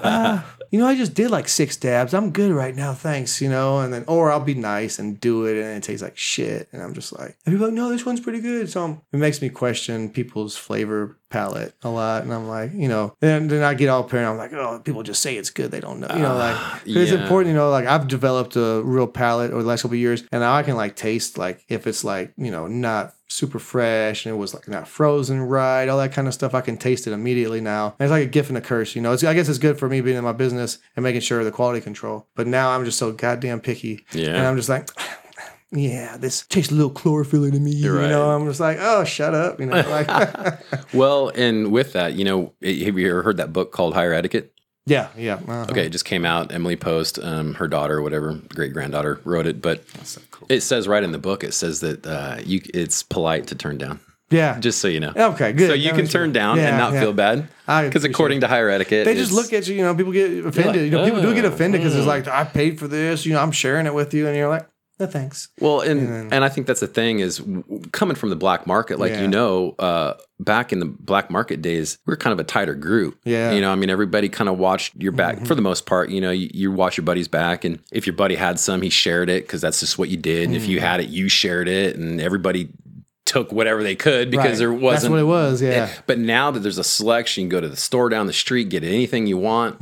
Uh, you know, I just did like six dabs. I'm good right now, thanks. You know, and then or I'll be nice and do it, and it tastes like shit, and I'm just like, and people like, no, this one's pretty good. So um, it makes me question people's flavor palate a lot, and I'm like, you know, and then I get all paranoid. I'm like, oh, people just say it's good, they don't know, you know, like 'cause it's yeah. important, you know. Like I've developed a real palate over the last couple of years, and now I can like taste like if it's like you know not super fresh and it was like not frozen right, all that kind of stuff. I can taste it immediately now. And it's like a gift and a curse, you know. It's, I guess it's good for me being in my business and making sure the quality control. But now I'm just so goddamn picky, Yeah. and I'm just like. Yeah, this tastes a little chlorophyll to me. You Right. know, I'm just like, oh, shut up. You know, like, Well, and with that, you know, have you ever heard that book called Higher Etiquette? yeah, yeah. uh-huh. Okay, it just came out. Emily Post, um, her daughter, whatever, great granddaughter, wrote it. But it says right in the book, it says that uh, you it's polite to turn down. Yeah. Just so you know. okay, good. So you That can turn down Yeah, and not yeah. feel bad. Because according to higher etiquette, They just look at you, you know, people get offended. you know, people do get "Oh, offended because it's like, I paid for this, you know, I'm sharing it with you. And you're like, no, thanks. Well, and and I think that's the thing is coming from the black market, like Yeah. you know, uh, back in the black market days, we are kind of a tighter group. Yeah. Mm-hmm. you know, I mean, everybody kind of watched your back for the most part. You know, you, you watch your buddy's back, and if your buddy had some, he shared it because that's just what you did. And if Mm-hmm. you had it, you shared it, and everybody took whatever they could because Right. there wasn't. That's what it was, yeah. But now that there's a selection, you can go to the store down the street, get anything you want.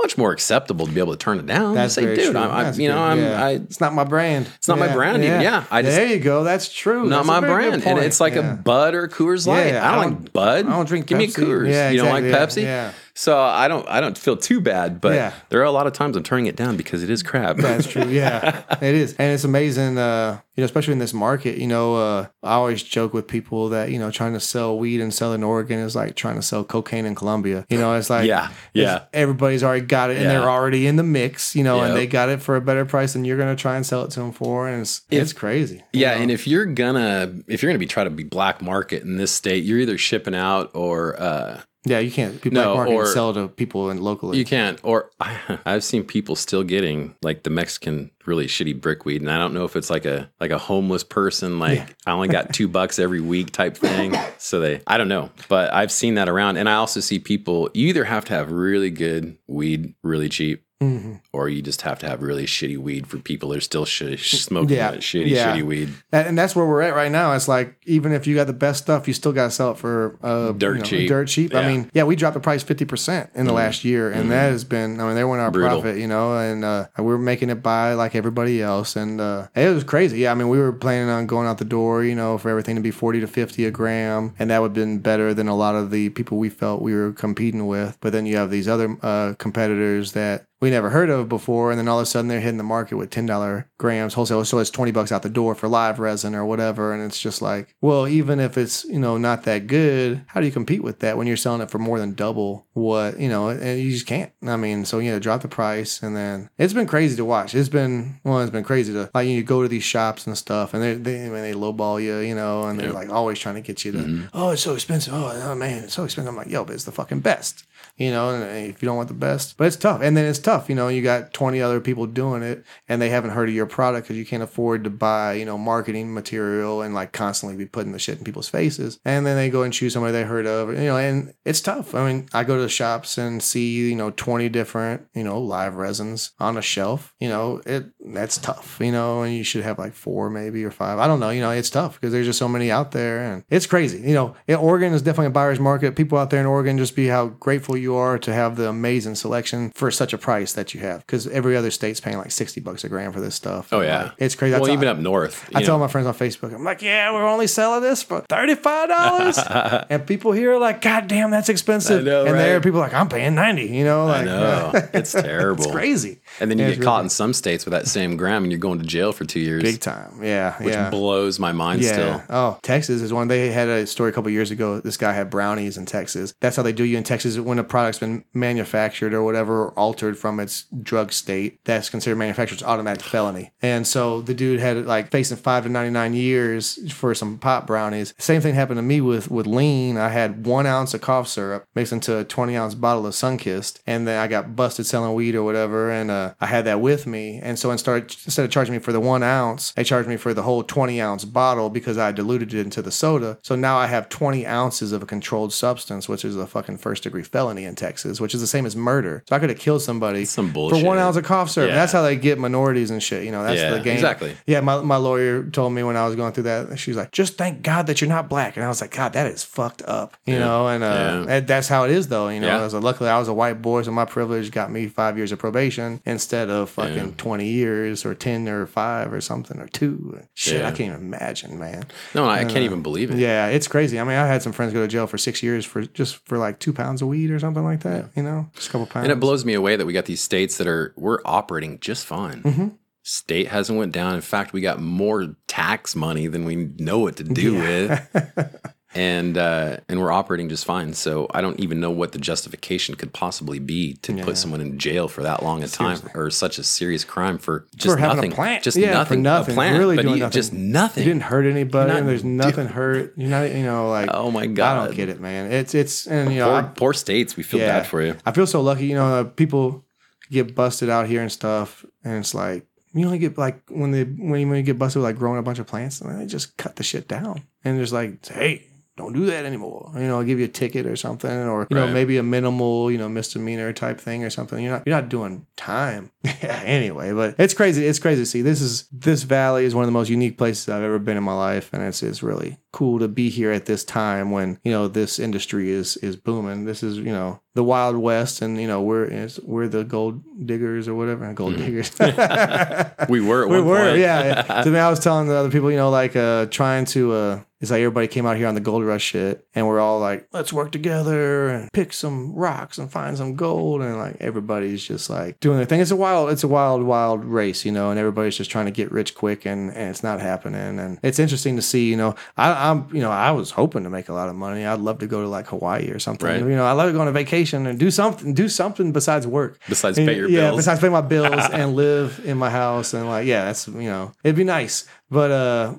Much more acceptable to be able to turn it down. Mm-hmm. That's say, very dude, true. I'm, I, That's you know. I'm, Yeah. I, it's not my brand. It's not my brand even. Yeah, I just- there you go. That's true. not That's my brand, and it's like Yeah. a Bud or Coors Light. Yeah, I don't, I like don't- Bud. I don't drink Give me. Coors. Yeah, you don't like. Pepsi. Yeah, yeah. So I don't. I don't feel too bad, but Yeah. there are a lot of times I'm turning it down because it is crap. That's true. Yeah, it is, and it's amazing. Uh, you know, especially in this market. You know, uh, I always joke with people that you know trying to sell weed and sell in Southern Oregon is like trying to sell cocaine in Colombia. You know, it's like Yeah, yeah. everybody's already got it, and Yeah. they're already in the mix. You know, Yep. and they got it for a better price than you're going to try and sell it to them for, and it's it's crazy. Yeah, know? and if you're gonna if you're gonna be trying to be black market in this state, you're either shipping out or uh, yeah, you can't people No, black market or- sell to people in locally. you can't. Or I've seen people still getting like the Mexican really shitty brickweed, and I don't know if it's like a like a homeless person, like I only got two bucks every week type thing. So they, I don't know, but I've seen that around, and I also see people. You either have to have really good weed, really cheap. Mm-hmm. Or you just have to have really shitty weed for people that are still sh- smoking Yeah, that shitty, yeah. shitty weed. And, and that's where we're at right now. It's like even if you got the best stuff, you still got to sell it for uh, Dirt you know, cheap. Dirt cheap. I mean, yeah, we dropped the price fifty percent in the last year, and that has been. I mean, they weren't our Brutal. profit, you know, and uh, we were making it by like everybody else, and uh, it was crazy. Yeah, I mean, we were planning on going out the door, you know, for everything to be forty to fifty a gram, and that would have been better than a lot of the people we felt we were competing with. But then you have these other uh, competitors that we never heard of before, and then all of a sudden they're hitting the market with ten dollar grams wholesale, so it's twenty bucks out the door for live resin or whatever, and it's just like, well, even if it's you know not that good, how do you compete with that when you're selling it for more than double what you know? And you just can't. I mean, so you know, drop the price, and then it's been crazy to watch. It's been well, it's been crazy to like you go to these shops and stuff, and they they I mean, they lowball you, you know, and they're like always trying to get you to, mm-hmm. oh, it's so expensive, oh, oh man, it's so expensive. I'm like, yo, but it's the fucking best you know, and if you don't want the best, but it's tough. And then it's tough, you know, you got 20 other people doing it and they haven't heard of your product because you can't afford to buy, you know, marketing material and like constantly be putting the shit in people's faces. And then they go and choose somebody they heard of, you know, and it's tough. I mean, I go to the shops and see, you know, 20 different, you know, live resins on a shelf, you know, it that's tough, you know, and you should have like four maybe or five. I don't know, you know, it's tough because there's just so many out there and it's crazy. You know, Oregon is definitely a buyer's market. People out there in Oregon just be how grateful you are to have the amazing selection for such a price that you have because every other state's paying like 60 bucks a gram for this stuff. Oh yeah, like, it's crazy. Well, even up north, I you tell my friends on Facebook, I'm like, yeah, we're only selling this for $35. and people here are like, God damn, that's expensive. Know, and there are right? people like, I'm paying 90 you know? Like, I know it's terrible. it's crazy. And then you Yeah, get it's caught in some states with that same gram, and you're going to jail for two years, Big time. Yeah. which yeah. blows my mind. Still, Oh, Texas is one. They had a story a couple years ago. This guy had brownies in Texas. That's how they do you in Texas when a product's been manufactured or whatever, or altered from its drug state. That's considered manufactured. It's automatic felony. And so the dude had like facing five to ninety nine years for some pot brownies. Same thing happened to me with with lean. I had one ounce of cough syrup mixed into a twenty ounce bottle of Sunkist, and then I got busted selling weed or whatever. And uh, uh, I had that with me. And so instead instead of charging me for the one ounce, they charged me for the whole 20 ounce bottle because I diluted it into the soda. So now I have 20 ounces of a controlled substance, which is a fucking first degree felony in Texas, which is the same as murder. So I could have killed somebody Some for one ounce of cough syrup. Yeah. That's how they get minorities and shit. You know, that's Yeah, the game. exactly. Yeah, my, my lawyer told me when I was going through that, she's like, just thank God that you're not black. And I was like, God, that is fucked up. You Yeah. know, and uh, that's how it is, though. You know, Yeah. I was luckily I was a white boy, so my privilege got me five years of probation instead of fucking Yeah. 20 years or 10 or five or something or two. Shit, Yeah. I can't even imagine, man. No, I can't even believe it. Yeah, it's crazy. I mean, I had some friends go to jail for six years for just for like two pounds of weed or something like that. You know, just a couple pounds. And it blows me away that we got these states that are we're operating just fine. Mm-hmm. State hasn't went down. In fact, we got more tax money than we know what to do with. And uh, and we're operating just fine. So I don't even know what the justification could possibly be to put someone in jail for that long a time or such a serious crime for just for having nothing. a plant, Just yeah, nothing. for nothing, A plant, really doing you- nothing. just nothing. You didn't hurt anybody, not there's nothing hurt. You're not, you know, like Oh my god. I don't get it, man. It's it's and you know, poor, I- poor states. We feel bad for you. I feel so lucky. You know, uh, people get busted out here and stuff, and it's like you only get like when they when you, when you get busted with like growing a bunch of plants, and they just cut the shit down, and just like, hey. Don't do that anymore. You know, I'll give you a ticket or something, or you know, Right. maybe a minimal, you know, misdemeanor type thing or something. You're not, you're not doing time. Anyway, but it's crazy. It's crazy to see. This is this valley is one of the most unique places I've ever been in my life, and it's it's really cool to be here at this time when you know this industry is is booming. This is you know the Wild West, and you know we're it's, we're the gold diggers or whatever, gold diggers. We were we were, point. yeah. yeah. So I, mean, I was telling the other people, you know, like uh, trying to. Uh, it's like everybody came out here on the gold rush shit, and we're all like, let's work together and pick some rocks and find some gold, and like everybody's just like doing their thing. It's a wild, it's a wild, wild race, you know, and everybody's just trying to get rich quick, and, and it's not happening. And it's interesting to see, you know, I, I'm, you know, I was hoping to make a lot of money. I'd love to go to like Hawaii or something. Right. You know, I love to go on a vacation and do something, do something besides work. Besides And, pay your yeah, bills. besides pay my bills and live in my house and like yeah, that's you know it'd be nice, but uh,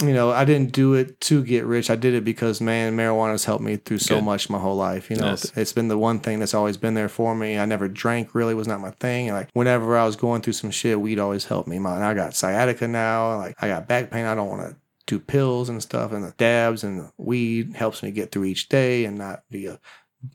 you know I didn't do it to get rich. I did it because man, marijuana has helped me through so Good. much my whole life. You know, Nice. it's been the one thing that's always been there for me. I never drank really was not my thing. And like whenever I was going through some shit, weed always helped me. Man, I got sciatica now. Like I got back pain. I don't want to do pills and stuff and the dabs and the weed helps me get through each day and not be a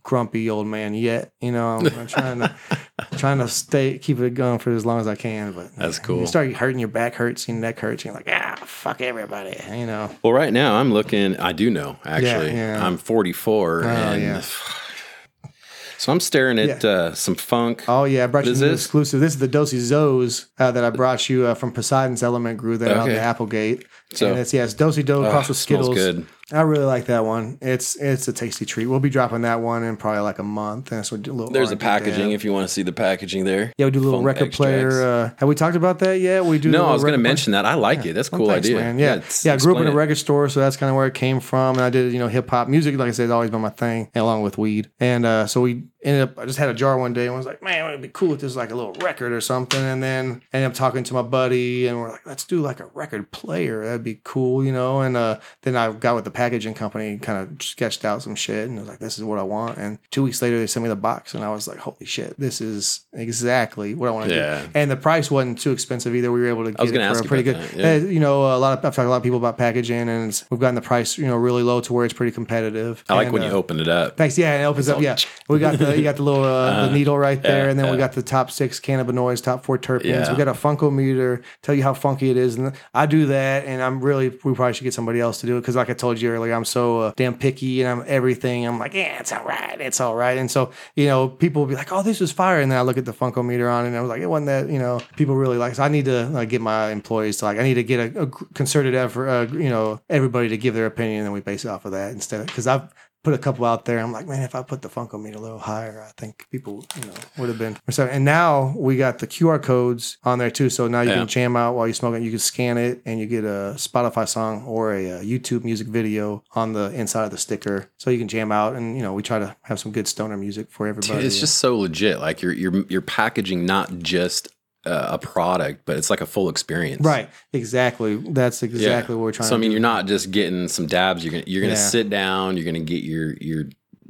grumpy old man yet. You know, I'm, I'm trying to trying to stay keep it going for as long as I can. But That's cool. You start hurting your back hurts, your neck hurts, and you're like, ah, fuck everybody. You know. Well, right now I'm looking. I do know actually. yeah. I'm 44, and yeah. so I'm staring at uh, some funk. Oh yeah, I brought you an exclusive. This is the Dosey Zoes uh, that I brought you uh, from Poseidon's Element Grew there on Okay. the Applegate. So- and it's yeah, it's Dosey Do Oh, crossed with Skittles. good. I really like that one. It's it's a tasty treat. We'll be dropping that one in probably like a month. And so we do a little. There's a packaging if you want to see the packaging there. Yeah, we do a little Funk record player. Uh, have we talked about that yet? We do. no, I was going to mention that. I like it. That's a cool Thanks, idea. man. Yeah, it's- yeah. I grew up in a record store, so that's kind of where it came from. And I did, you know, hip hop music. Like I said, has always been my thing, along with weed. And uh, so we ended up. I just had a jar one day and was like, man, it'd be cool if this was like a little record or something. And then ended up talking to my buddy, and we're like, let's do like a record player. That'd be cool, you know. And uh, then I got with the packaging company, kind of sketched out some shit, and I was like, this is what I want. And two weeks later, they sent me the box, and I was like, holy shit, this is exactly what I want to Yeah. do. And the price wasn't too expensive either. We were able to get was it for ask a pretty good. that, yeah. uh, you know, a lot of I've talked to a lot of people about packaging, and it's, we've gotten the price, you know, really low to where it's pretty competitive. I like And, when uh, you open it up. Thanks. Yeah, it opens up. all- Yeah, we got the you got the little uh, the needle right there, yeah, and then we got the top six cannabinoids, top four terpenes. Yeah. We got a funko meter, tell you how funky it is, and I do that. And I'm really we probably should get somebody else to do it because, like I told you earlier, I'm so uh, damn picky and I'm everything. I'm like, yeah, it's all right, it's all right. And so you know, people will be like, oh, this is fire, and then I look at the funko meter on, it, and I was like, it wasn't that. You know, people really like. So I need to like, get my employees to like, I need to get a, a concerted effort. Uh, you know, everybody to give their opinion, and then we base it off of that instead. Because I've put a couple out there. I'm like, man, if I put the Funko meter a little higher, I think people, you know, would have been. receptive. And now we got the QR codes on there too. So now you Yeah. can jam out while you smoke it. You can scan it, and you get a Spotify song or a, uh YouTube music video on the inside of the sticker. So you can jam out, and you know, we try to have some good stoner music for everybody. It's just so legit. Like you're you're you're packaging not just uh, a product, but it's like a full experience. right, exactly. That's Yeah. exactly what we're trying. To So I mean, you're not just getting some dabs. You're gonna you're gonna Yeah. sit down. You're gonna get your your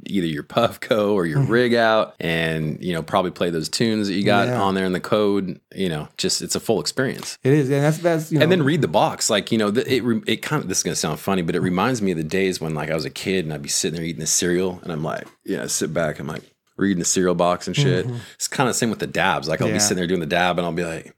either your Puffco or your rig out, and you know probably play those tunes that you got Yeah. on there in the code. You know, just it's a full experience. It is, and that's that's you know, And then read the box, like you know, the, it it kind of this is gonna sound funny, but it reminds me of the days when like I was a kid and I'd be sitting there eating the cereal, and I'm like, yeah, I sit back, I'm like reading the cereal box and shit. It's kind of the same with the dabs. Like I'll Mm-hmm. Yeah. be sitting there doing the dab, and I'll be like.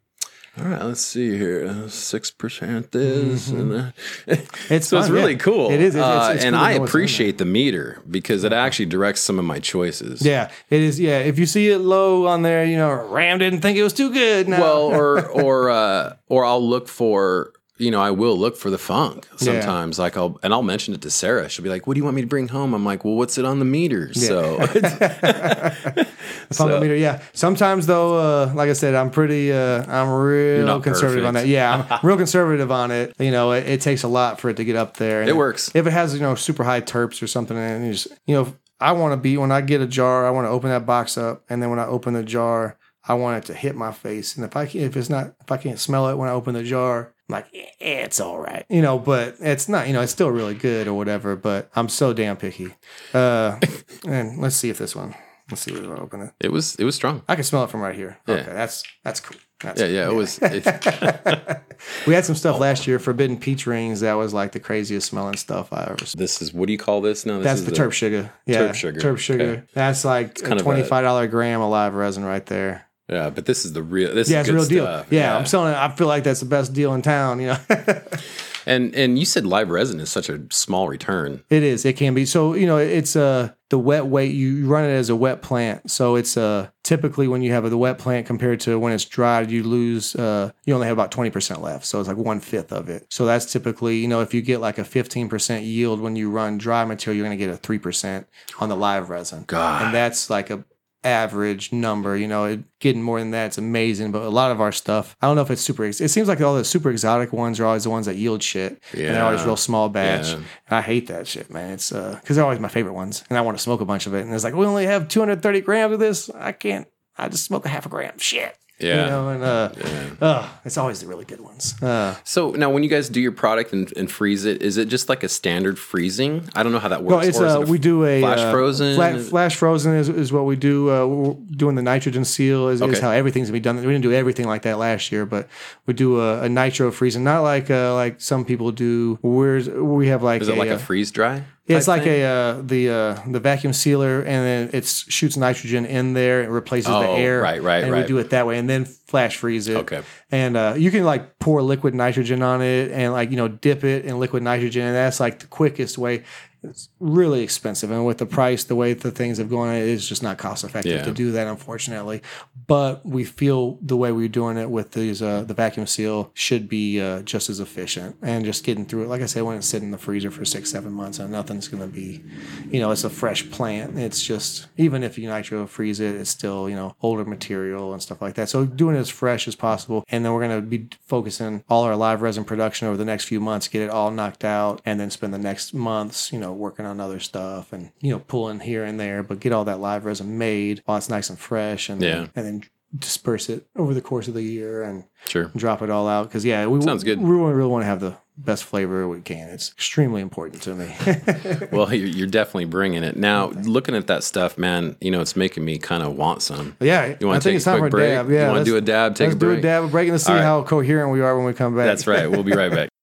All right, let's see here. Six percent this, and. Mm-hmm. It's so it's really yeah. cool. It is. It's- Uh, it's- it's and cool I know what's in there. appreciate the meter because it actually directs some of my choices. Yeah, it is. Yeah, if you see it low on there, you know, Ram didn't think it was too good. No. Well, or or uh, or I'll look for you know I will look for the funk sometimes. Like I'll and I'll mention it to Sarah. She'll be like, "What do you want me to bring home?" I'm like, "Well, what's it on the meter?" So Pump meter, yeah. Sometimes though, uh, like I said, I'm pretty, uh, I'm real conservative on that. Yeah, I'm real conservative on it. You know, it, it takes a lot for it to get up there. And It works. If it has, you know, super high terps or something, and you just, you know, I want to be when I get a jar, I want to open that box up, and then when I open the jar, I want it to hit my face. And if I if it's not, if I can't smell it when I open the jar. I'm like "Eh, it's all right, you know, but it's not, you know, it's still really good or whatever. But I'm so damn picky. Uh, and let's see if this one. Let's see if I open it. it was it was strong. I can smell it from right here. Yeah. Okay, that's that's cool. That's Yeah, yeah. It was. It, We had some stuff last year, forbidden peach rings. That was like the craziest smelling stuff I ever. Smelled. this is what do you call this? No, this That's is the terp sugar. Yeah, Terp sugar. Terp sugar. Okay. That's like a a- twenty five dollar gram of live resin right there. Yeah, but this is the real. This Yeah, is it's a real deal. Yeah, I'm selling it. I feel like that's the best deal in town. You know, And and you said live resin is such a small return. it is. It can be. So you know, it's uh the wet weight. You run it as a wet plant. So it's uh typically when you have the wet plant compared to when it's dried, you lose. uh You only have about twenty percent left. So it's like one fifth of it. So that's typically you know if you get like a fifteen percent yield when you run dry material, you're going to get a three percent on the live resin. God. and that's like a average number. You know, it, getting more than that's amazing. But a lot of our stuff, I don't know if it's super. It seems like all the super exotic ones are always the ones that yield shit, and they're always Yeah. real small batch. Yeah. And I hate that shit, man. It's uh because they're always my favorite ones, and I want to smoke a bunch of it. And it's like we only have 230 grams of this. I can't. I just smoke a half a gram. Shit. Yeah. You know, and uh, uh, it's always the really good ones. Uh, So now, when you guys do your product and, and freeze it, is it just like a standard freezing? I don't know how that works. No, it's uh, it a we do a flash uh, frozen. Fla- flash frozen is, is what we do. Uh, we're doing the nitrogen seal is, is how everything's gonna be done. We didn't do everything like that last year, but we do a, a nitro freezing, not like uh, like some people do. Where's we have like is it like a freeze dry? It's like thing? a uh, the uh, the vacuum sealer, and then it shoots nitrogen in there. It replaces the Oh, air. right, right, And we do it that way, and then flash freeze it. Okay. And uh, you can like pour liquid nitrogen on it, and like you know dip it in liquid nitrogen, and that's like the quickest way. It's really expensive, and with the price, the way the things have gone, it is just not cost effective Yeah. to do that, unfortunately. But we feel the way we're doing it with these uh, the vacuum seal should be uh, just as efficient, and just getting through it. Like I said, when it's sitting in the freezer for six, seven months, and nothing's going to be, you know, it's a fresh plant. It's just even if you nitro freeze it, it's still you know older material and stuff like that. So doing it as fresh as possible, and then we're going to be focusing all our live resin production over the next few months, get it all knocked out, and then spend the next months, you know, working on other stuff and you know pulling here and there, but get all that live resin made while it's nice and fresh, and Yeah. and then disperse it over the course of the year and Sure. drop it all out because yeah, we Sounds good. We really, really want to have the best flavor we can. It's extremely important to me. Well, you're, you're definitely bringing it. Now, looking at that stuff, man, you know, it's making me kind of want some. yeah, You wanna take a time quick break? dab. You wanna do a dab, take let's a do a dab, a break, and see right. how coherent we are when we come back. That's right. We'll be right back.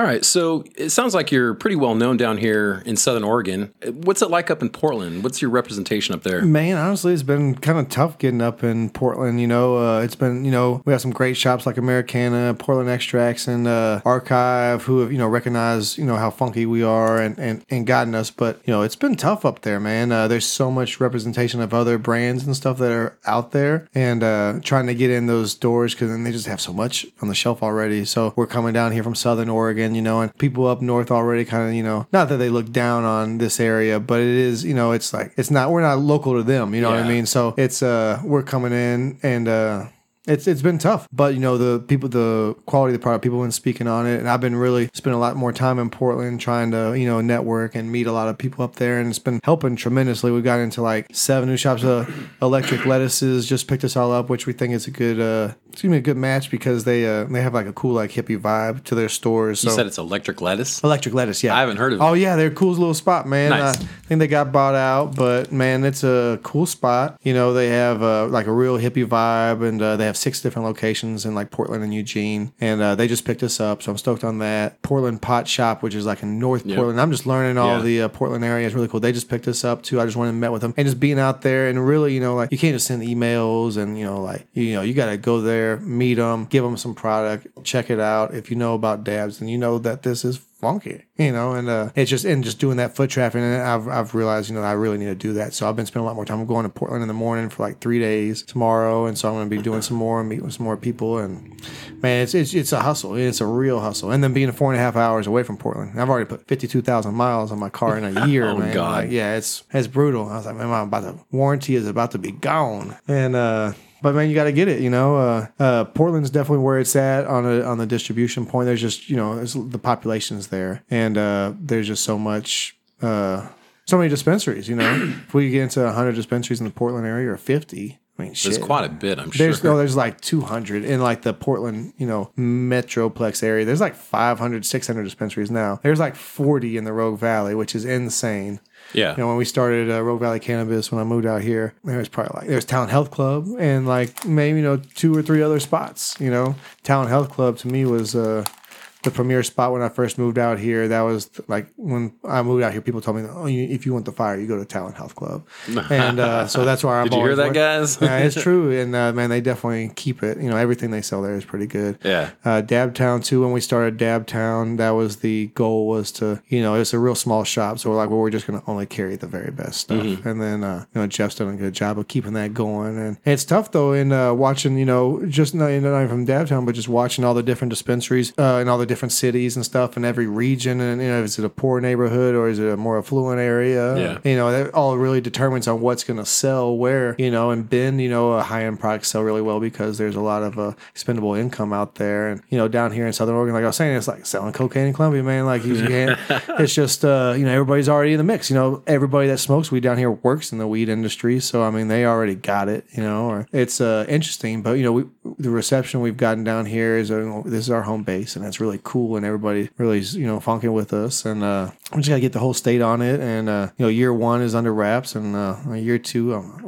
All right. So it sounds like you're pretty well known down here in Southern Oregon. What's it like up in Portland? What's your representation up there? Man, honestly, it's been kind of tough getting up in Portland. You know, uh, it's been, you know, we have some great shops like Americana, Portland Extracts, and uh, Archive who have, you know, recognized, you know, how funky we are and, and, and gotten us. But, you know, it's been tough up there, man. Uh, there's so much representation of other brands and stuff that are out there and uh, trying to get in those doors because then they just have so much on the shelf already. So we're coming down here from Southern Oregon, you know, and people up north already kind of, you know, not that they look down on this area, but it is, you know, it's like, it's not, we're not local to them, you know what I mean? So it's, uh, we're coming in and, uh, it's it's been tough. But you know, the people, the quality of the product, people have been speaking on it, and I've been really spending a lot more time in Portland trying to you know network and meet a lot of people up there, and it's been helping tremendously. We've got into like seven new shops. Uh, Electric Lettuces just picked us all up, which we think is a good, uh, it's gonna be a good match because they uh they have like a cool like hippie vibe to their stores. So You said it's electric lettuce. Electric Lettuce, yeah. I haven't heard of it. Oh yeah, they're a cool little spot, man. Nice. I think they got bought out, but man, it's a cool spot. You know, they have uh, like a real hippie vibe, and uh, they have six different locations in like Portland and Eugene, and uh, they just picked us up, so I'm stoked on that. Portland Pot Shop, which is like in North Portland. I'm just learning all Yeah. the uh, Portland area. It's really cool. They just picked us up too. I just went and met with them, and just being out there and really, you know, like you can't just send emails and you know, like you know, you got to go there, meet them, give them some product, check it out. If you know about dabs, then you know that this is funky, you know, and uh, it's just and just doing that foot traffic, and I've I've realized you know I really need to do that. So I've been spending a lot more time. I'm going to Portland in the morning for like three days tomorrow, and so I'm going to be doing some more and meeting with some more people. And man, it's it's it's a hustle. It's a real hustle. And then being four and a half hours away from Portland, I've already put fifty two thousand miles on my car in a year. Oh, man. God. Like, yeah, it's it's brutal. I was like, man, I'm about to warranty is about to be gone, and uh. But man, you got to get it. You know, uh, uh, Portland's definitely where it's at on a, on the distribution point. There's just you know, there's, the population's there, and uh, there's just so much, uh, so many dispensaries. You know, if we get into 100 dispensaries in the Portland area or 50, I mean, shit. There's quite a bit, I'm sure. There's no, there's like 200 in like the Portland, you know, metroplex area. There's like 500, 600 dispensaries now. There's like 40 in the Rogue Valley, which is insane. Yeah. You know, when we started uh, Rogue Valley Cannabis, when I moved out here, there was probably like there's Talent Health Club and like maybe you know two or three other spots. You know, Talent Health Club to me was uh, the premier spot when I first moved out here. That was like when I moved out here, people told me, "Oh, you, if you want the fire, you go to Talent Health Club," and uh, so that's why I'm. Did you hear that, guys? yeah, it's true, and uh, man, they definitely keep it. You know, everything they sell there is pretty good. Yeah. Uh, Dabtown too. When we started Dabtown, that was the goal was to you know it's a real small shop, so we're like, well, we're just going to only carry the very best stuff. Mm-hmm. And then uh, you know Jeff's done a good job of keeping that going, and it's tough though in uh, watching you know just not, not even from Dabtown, but just watching all the different dispensaries uh, in all the different cities and stuff in every region, and you know is it a poor neighborhood or is it a more affluent area? Yeah. you know that all really determines on what's going to sell where you know and bend you know uh, high end products sell really well because there's a lot of uh, expendable income out there and you know down here in southern oregon like i was saying it's like selling cocaine in colombia man like you can't it's just uh, you know everybody's already in the mix you know everybody that smokes weed down here works in the weed industry so i mean they already got it you know or it's uh, interesting but you know we, the reception we've gotten down here is uh, this is our home base and that's really cool and everybody really you know funking with us. And uh we just gotta get the whole state on it. And uh you know year one is under wraps and uh year two um,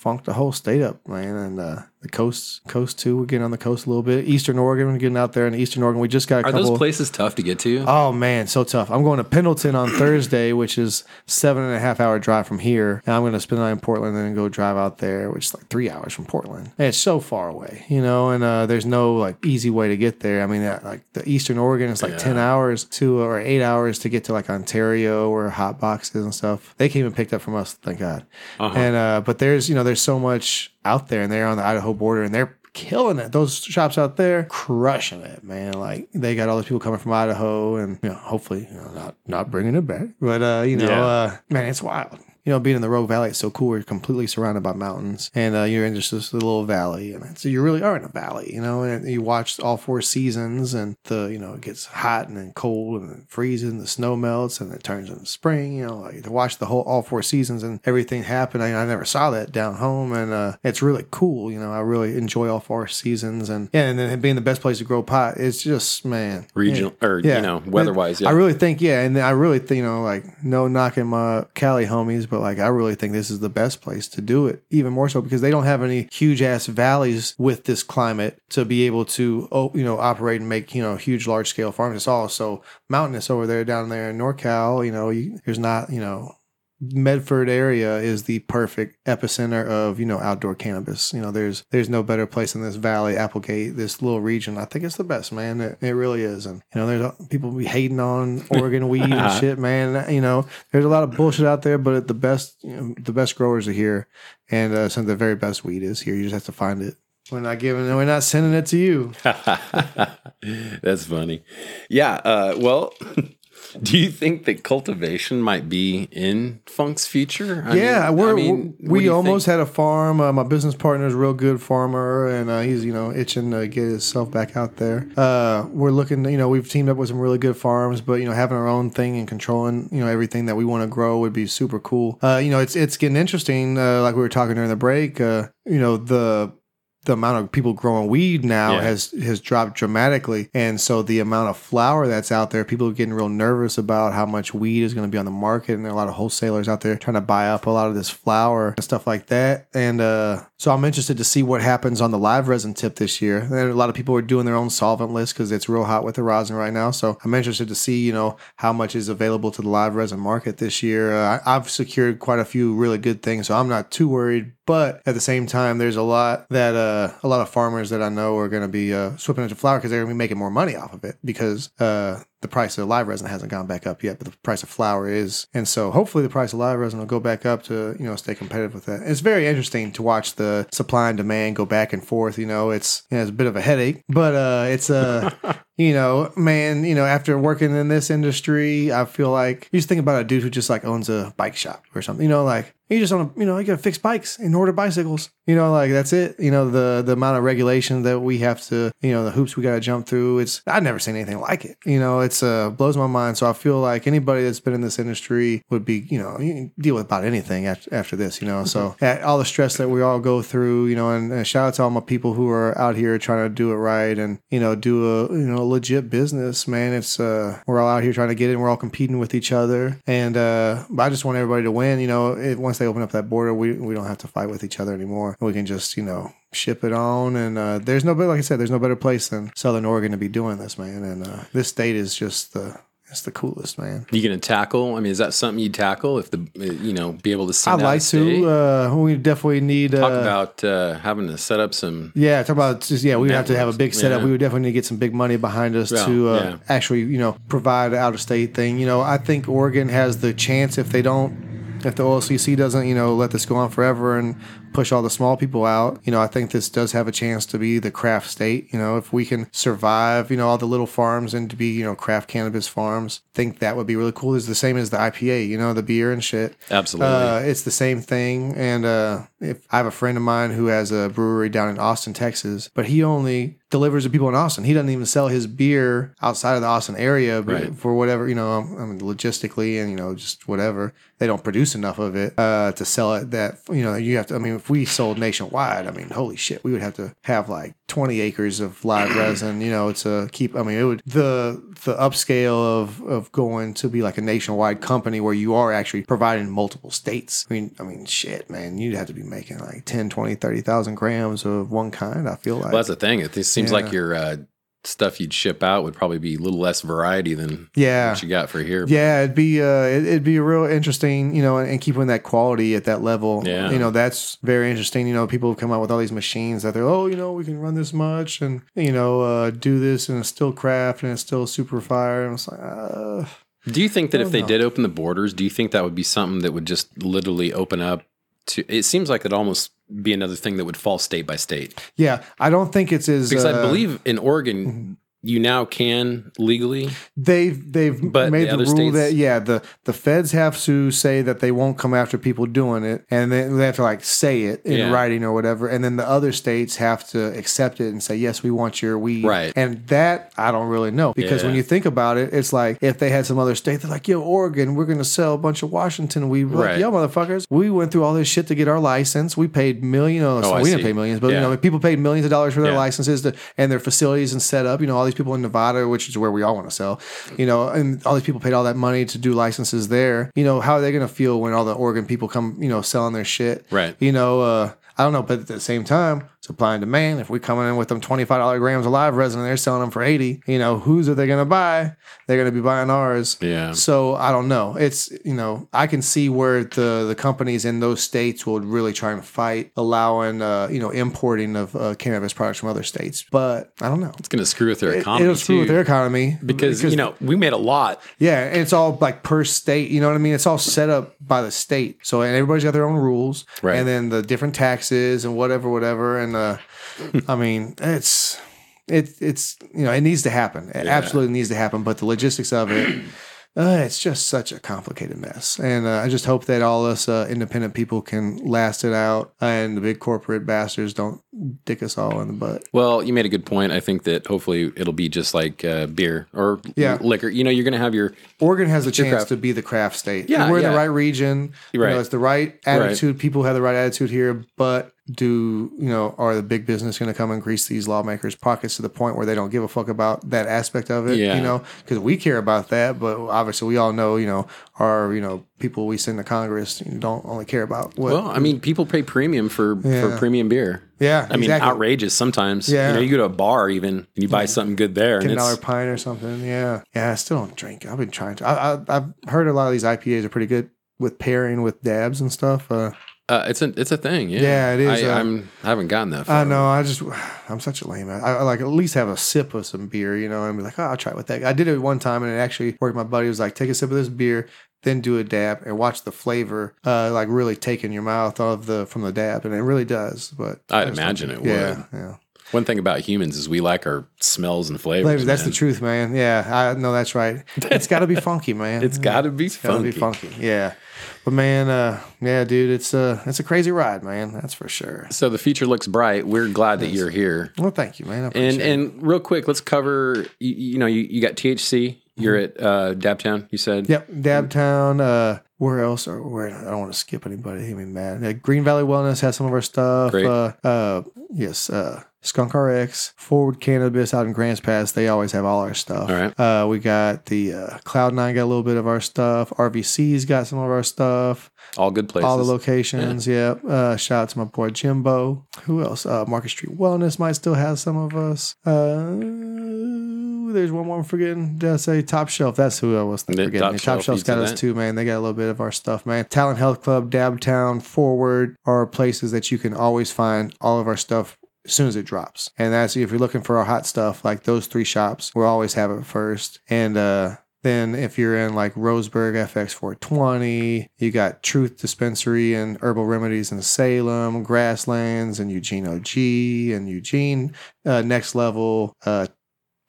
funk the whole state up man and uh the coast coast too we're getting on the coast a little bit eastern oregon we're getting out there in eastern oregon we just got a Are couple those places tough to get to? Oh man, so tough. I'm going to Pendleton on Thursday, which is seven and a half hour drive from here. And I'm going to spend the night in Portland and then go drive out there, which is like three hours from Portland. And it's so far away, you know. And uh, there's no like easy way to get there. I mean, uh, like the Eastern Oregon is like ten hours to or eight hours to get to like Ontario or hot boxes and stuff. They came and picked up from us, thank God. And uh, but there's you know there's so much out there, and they're on the Idaho border, and they're killing it. Those shops out there, crushing it, man. Like they got all those people coming from Idaho, and you know, hopefully, you know, not not bringing it back, but uh, you know, Yeah. uh, man, it's wild. You know, being in the Rogue Valley, it's so cool. You're completely surrounded by mountains, and uh, you're in just this little valley, and so you really are in a valley. You know, and you watch all four seasons, and the you know it gets hot and then cold and then freezes, and the snow melts, and it turns into spring. You know, like to watch the whole all four seasons and everything happen. I, I never saw that down home, and uh, it's really cool. You know, I really enjoy all four seasons, and yeah, and then being the best place to grow pot, it's just man, Regional or you know, weather-wise, yeah. I really think, yeah, and I really think, you know, like no knocking my Cali homies, but like I really think this is the best place to do it. Even more so because they don't have any huge ass valleys with this climate to be able to, oh, you know, operate and make you know huge large scale farms. It's all so mountainous over there, down there in NorCal. You know, you, there's not, you know. Medford area is the perfect epicenter of you know outdoor cannabis. You know, there's there's no better place in this valley, Applegate, this little region. I think it's the best, man. It, it really is. And you know, there's people be hating on Oregon weed and shit, man. You know, there's a lot of bullshit out there, but the best you know, the best growers are here, and uh, some of the very best weed is here. You just have to find it. We're not giving, it. we're not sending it to you. That's funny. Yeah. Uh, well, Do you think that cultivation might be in Funk's future? I yeah, mean- we're, I mean, we almost think? had a farm. Uh, my business partner is a real good farmer, and uh, he's you know itching to get himself back out there. Uh, we're looking, you know, we've teamed up with some really good farms, but you know, having our own thing and controlling you know everything that we want to grow would be super cool. Uh, you know, it's it's getting interesting. Uh, like we were talking during the break. Uh, you know, the the amount of people growing weed now Yeah. has has dropped dramatically, and so the amount of flower that's out there, people are getting real nervous about how much weed is going to be on the market, and there are a lot of wholesalers out there trying to buy up a lot of this flower and stuff like that. And uh, so I'm interested to see what happens on the live resin tip this year. And a lot of people are doing their own solventless because it's real hot with the rosin right now. So I'm interested to see you know how much is available to the live resin market this year. Uh, I've secured quite a few really good things, so I'm not too worried. But at the same time, there's a lot that uh, a lot of farmers that I know are going to be uh, swapping into flower because they're going to be making more money off of it because uh, the price of live resin hasn't gone back up yet, but the price of flower is, and so hopefully the price of live resin will go back up to you know stay competitive with that. It's very interesting to watch the supply and demand go back and forth. You know, it's you know, it's a bit of a headache, but uh, it's uh, you know, man, you know, after working in this industry, I feel like you just think about a dude who just like owns a bike shop or something. You know, like you just own a, you know, you got to fix bikes and order bicycles. You know, like that's it. You know, the the amount of regulation that we have to, you know, the hoops we got to jump through. It's I've never seen anything like it. You know, it's uh blows my mind. So I feel like anybody that's been in this industry would be, you know, you can deal with about anything after, after this. You know, so uh, all the stress that we all go through. You know, and, and shout out to all my people who are out here trying to do it right and you know do a you know legit business. Man, it's uh we're all out here trying to get it. and We're all competing with each other, and uh but I just want everybody to win. You know, it, once they open up that border, we we don't have to fight with each other anymore. We can just you know ship it on and uh, there's no like i said there's no better place than southern oregon to be doing this man and uh, this state is just the it's the coolest man You gonna tackle? I mean, is that something you tackle if the you know be able to see? i'd out like to uh, we definitely need Talk uh, about uh, having to set up some. Yeah, talk about just yeah, we would have to have a big setup. Yeah. We would definitely need to get some big money behind us Yeah, to uh, yeah. actually, you know, provide out of state thing. You know, I think Oregon has the chance if they don't, if the OLCC doesn't, you know, let this go on forever and push all the small people out. You know, I think this does have a chance to be the craft state. You know, if we can survive, you know, all the little farms and to be, you know, craft cannabis farms, I think that would be really cool. It's the same as the IPA, you know, the beer and shit. Absolutely. Uh, it's the same thing. And uh, if I have a friend of mine who has a brewery down in Austin, Texas, but he only delivers to people in Austin. He doesn't even sell his beer outside of the Austin area but Right. for whatever, you know, I mean, logistically and, you know, just whatever. They don't produce enough of it uh, to sell it that, you know, you have to, I mean, if we sold nationwide, I mean, holy shit, we would have to have like 20 acres of live resin, you know, to keep, I mean, it would, the, the upscale of, of going to be like a nationwide company where you are actually providing multiple states. I mean, I mean, shit, man, you'd have to be making like 10, 20, 30,000 grams of one kind, I feel like. well, that's the thing. It seems like you're uh, stuff you'd ship out would probably be a little less variety than yeah. what you got for here. Yeah, it'd be uh, it, it'd be a real interesting, you know, and, and keeping that quality at that level. Yeah. you know, that's very interesting. You know, people have come out with all these machines that they're, oh, you know, we can run this much and you know, uh, do this and it's still craft and it's still super fire. And it's like, uh, Do you think that if they know. did open the borders, do you think that would be something that would just literally open up to? It seems like it'd almost be another thing that would fall state by state. yeah, I don't think it's as Because I uh, believe in Oregon, you now can legally. they've they've But made the the, rule states- that yeah the the feds have to say that they won't come after people doing it and then they have to like say it in Yeah. writing or whatever and then the other states have to accept it and say yes we want your weed Right. and that I don't really know because when you think about it it's like if they had some other state they're like yo Oregon we're gonna sell a bunch of Washington weed We're Right. like yo motherfuckers we went through all this shit to get our license we paid million oh, Oh, I we didn't pay millions but you know people paid millions of dollars for their Yeah. licenses to, and their facilities and set up. You know, all these people in Nevada, which is where we all want to sell. You know, and all these people paid all that money to do licenses there. You know, how are they going to feel when all the Oregon people come, you know, selling their shit? Right. You know, uh, I don't know, but at the same time, supply and demand. If we coming in with them twenty five dollar grams of live resin, and they're selling them for eighty. You know, whose are they going to buy? They're going to be buying ours. Yeah. So I don't know. It's you know I can see where the the companies in those states would really try and fight allowing uh, you know importing of uh, cannabis products from other states, but I don't know. It's going to screw with their It, economy it'll screw too. with their economy because, you know we made a lot. yeah, and it's all like per state. You know what I mean? It's all set up by the state. So and everybody's got their own rules, Right. And then the different taxes and whatever, whatever. And uh, I mean, it's it it's you know it needs to happen. It absolutely needs to happen. But the logistics of it, Uh, it's just such a complicated mess, and uh, I just hope that all us uh, independent people can last it out, and the big corporate bastards don't dick us all in the butt. Well, you made a good point. I think that hopefully it'll be just like uh, beer or Yeah. liquor. You know, you're going to have your Oregon has a chance craft. to be the craft state. Yeah, And we're in the right region. You Right. know, it's the right attitude. People have the right attitude here, but do you know are the big business going to come and grease these lawmakers' pockets to the point where they don't give a fuck about that aspect of it? Yeah. You know, because we care about that, but obviously we all know, you know, our you know people we send to Congress don't only care about what. Well, I mean, people pay premium for for premium beer. yeah, I mean, exactly. outrageous sometimes. Yeah. You know, you go to a bar even and you buy something good there, and ten dollar pint or something. Yeah, yeah. I still don't drink. I've been trying to. I, I, I've heard a lot of these IPAs are pretty good with pairing with dabs and stuff. Uh, uh, it's a it's a thing. Yeah, Yeah, it is, I, uh, I'm I haven't gotten that. far. I know. I just, I'm such a lame. I, I like at least have a sip of some beer, you know, and be like, oh, I'll try it with that. I did it one time, and it actually worked. My buddy was like, take a sip of this beer, then do a dab, and watch the flavor, uh, like really take in your mouth of the from the dab, and it really does. But I'd imagine it Yeah, would. yeah. One thing about humans is we like our smells and flavors. Flavors, that's the truth, man. Yeah, I know that's right. It's got to be funky, man. It's got to be funky. gotta be funky. Yeah, but man, uh, yeah, dude, it's uh, it's a crazy ride, man. That's for sure. So the future looks bright. We're glad that you're here. Well, thank you, man. I And it. and real quick, let's cover. You, you know, you, you got THC. You're at uh, Dabtown. You said. Yep, Dabtown. Uh, where else? Or where? I don't want to skip anybody. He mean mad. Uh, Green Valley Wellness has some of our stuff. Great. Uh, uh, yes. Uh, Skunk RX, Forward Cannabis out in Grants Pass. They always have all our stuff. All right. Uh, we got the uh, Cloud Nine got a little bit of our stuff. RVC's got some of our stuff. All good places. All the locations. Yep. Uh, shout out to my boy Jimbo. Who else? Uh, Market Street Wellness might still have some of us. Uh, there's one more I'm forgetting. Did I say Top Shelf? That's who I was forgetting. Top Top, Shelf, Shelf's you got us that. too, man. They got a little bit of our stuff, man. Talent Health Club, Dabtown, Forward are places that you can always find all of our stuff as soon as it drops. And that's if you're looking for our hot stuff, like those three shops, we'll always have it first. And uh then if you're in like Roseburg FX 420, you got Truth Dispensary and Herbal Remedies in Salem, Grasslands and Eugene OG and Eugene uh, Next Level uh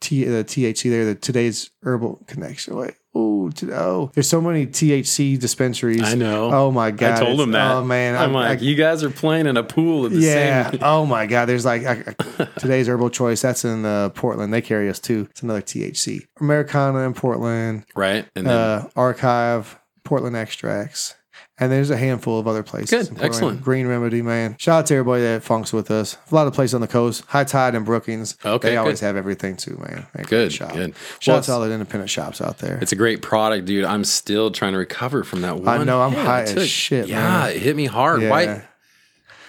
T the THC there, the today's herbal connection. Wait, oh, to, oh, there's so many THC dispensaries. I know. Oh my god! I told him that. Oh man, I'm I- like, I- you guys are playing in a pool at the yeah. same. oh my God. There's like I, I- today's herbal choice. That's in uh, Portland. They carry us too. It's another THC. Americana in Portland. Right. And then Uh, Archive. Portland extracts. And there's a handful of other places. Good. Portland. Excellent. Green Remedy, man. Shout out to everybody that funks with us. A lot of places on the coast. High Tide and Brookings. Okay, They always good. have everything too, man. They're Good, shop. good. Shout Well, out to all the independent shops out there. it's a great product, dude. I'm still trying to recover from that one. I know, I'm high as shit, Yeah, man. it hit me hard. Yeah. Why?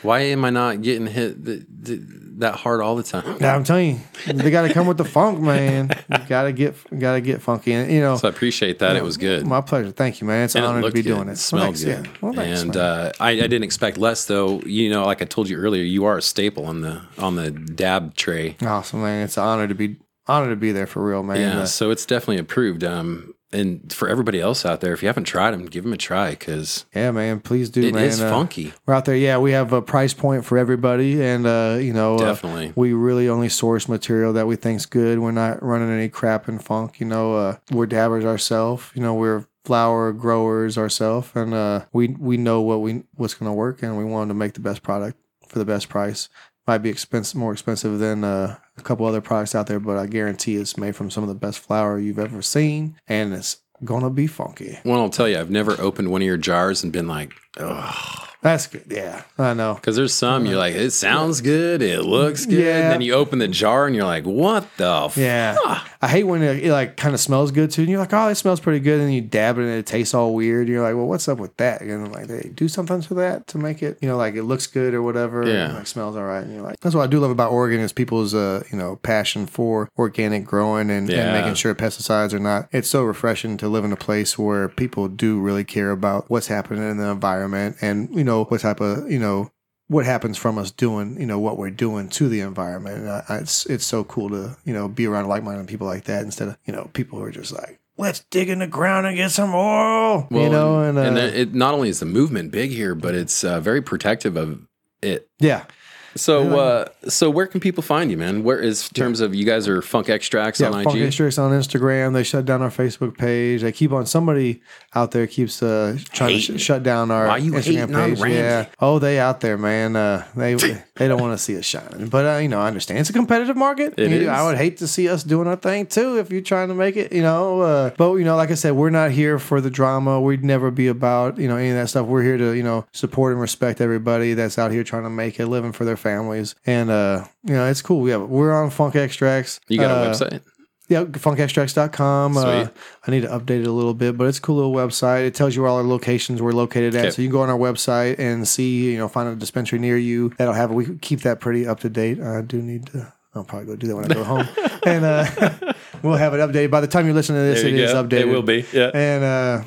Why am I not getting hit th- th- that hard all the time? Now I'm telling you, they got to come with the funk, man. Got to get, got to get funky, and you know, So I appreciate that. It was good. My pleasure. Thank you, man. It's an And it honor to be good. doing it. It smelled Well, thanks, good. Yeah. Well, thanks, and uh, I, I didn't expect less, though. You know, like I told you earlier, you are a staple on the on the dab tray. awesome, man. It's an honor to be honor to be there for real, man. Yeah, Uh, so it's definitely approved. Um, and for everybody else out there, if you haven't tried them, give them a try because yeah, man. Please do, it man. is Uh, funky. We're out there. Yeah, we have a price point for everybody, and uh, you know, uh, Definitely. we really only source material that we think's good. We're not running any crap and funk. You know, uh, we're dabbers ourselves. You know, we're flower growers ourselves, and uh, we we know what we what's going to work, and we want to make the best product for the best price. Might be expensive, more expensive than uh, a couple other products out there, but I guarantee it's made from some of the best flower you've ever seen, and it's gonna be funky. Well, I'll tell you, I've never opened one of your jars and been like, oh, That's good. Yeah, I know. because there's some you're like, it sounds good, it looks good, Yeah. and then you open the jar and you're like, what the? F-? Yeah, I hate when it, it like kind of smells good too. And you're like, oh, it smells pretty good, and you dab it and it tastes all weird. You're like, well, what's up with that? And I'm like, they do something to that to make it, you know, like it looks good or whatever. Yeah. and, like smells all right. And you're like, that's what I do love about Oregon is people's, uh, you know, passion for organic growing and, Yeah. and making sure pesticides are not. It's so refreshing to live in a place where people do really care about what's happening in the environment and you know what type of you know what happens from us doing, you know, what we're doing to the environment. And I, I- it's it's so cool to you know be around like-minded people like that instead of you know people who are just like, let's dig in the ground and get some oil, you know. And, uh, and it not only is the movement big here, but it's uh, very protective of it. yeah, So, uh, so where can people find you, man? Where is in terms of you guys are Funk Extracts Yeah, on IG? Funk Extracts on Instagram. They shut down our Facebook page. They keep on somebody out there keeps uh, trying Hating. to sh- shut down our Why you Instagram hating on page. Yeah. Oh, they out there, man. Uh, they they don't want to see us shining. But uh, you know, I understand it's a competitive market. It You- is. I would hate to see us doing our thing too if you're trying to make it. You know, uh, but you know, like I said, we're not here for the drama. We'd never be about you know any of that stuff. We're here to you know support and respect everybody that's out here trying to make a living for their families. And uh, you know, it's cool. Yeah, we're on Funk Extracts. You got Uh, a website? Yeah, funkextracts.com. Uh, I need to update it a little bit, but it's a cool little website. It tells you where all our locations we're located at. So you can go on our website and see, you know, find a dispensary near you that'll have it. We keep that pretty up to date. I do need to. I'll probably go do that when I go home, and uh, we'll have it updated. By the time you listen to this, it you is updated. It will be. Yeah. And uh,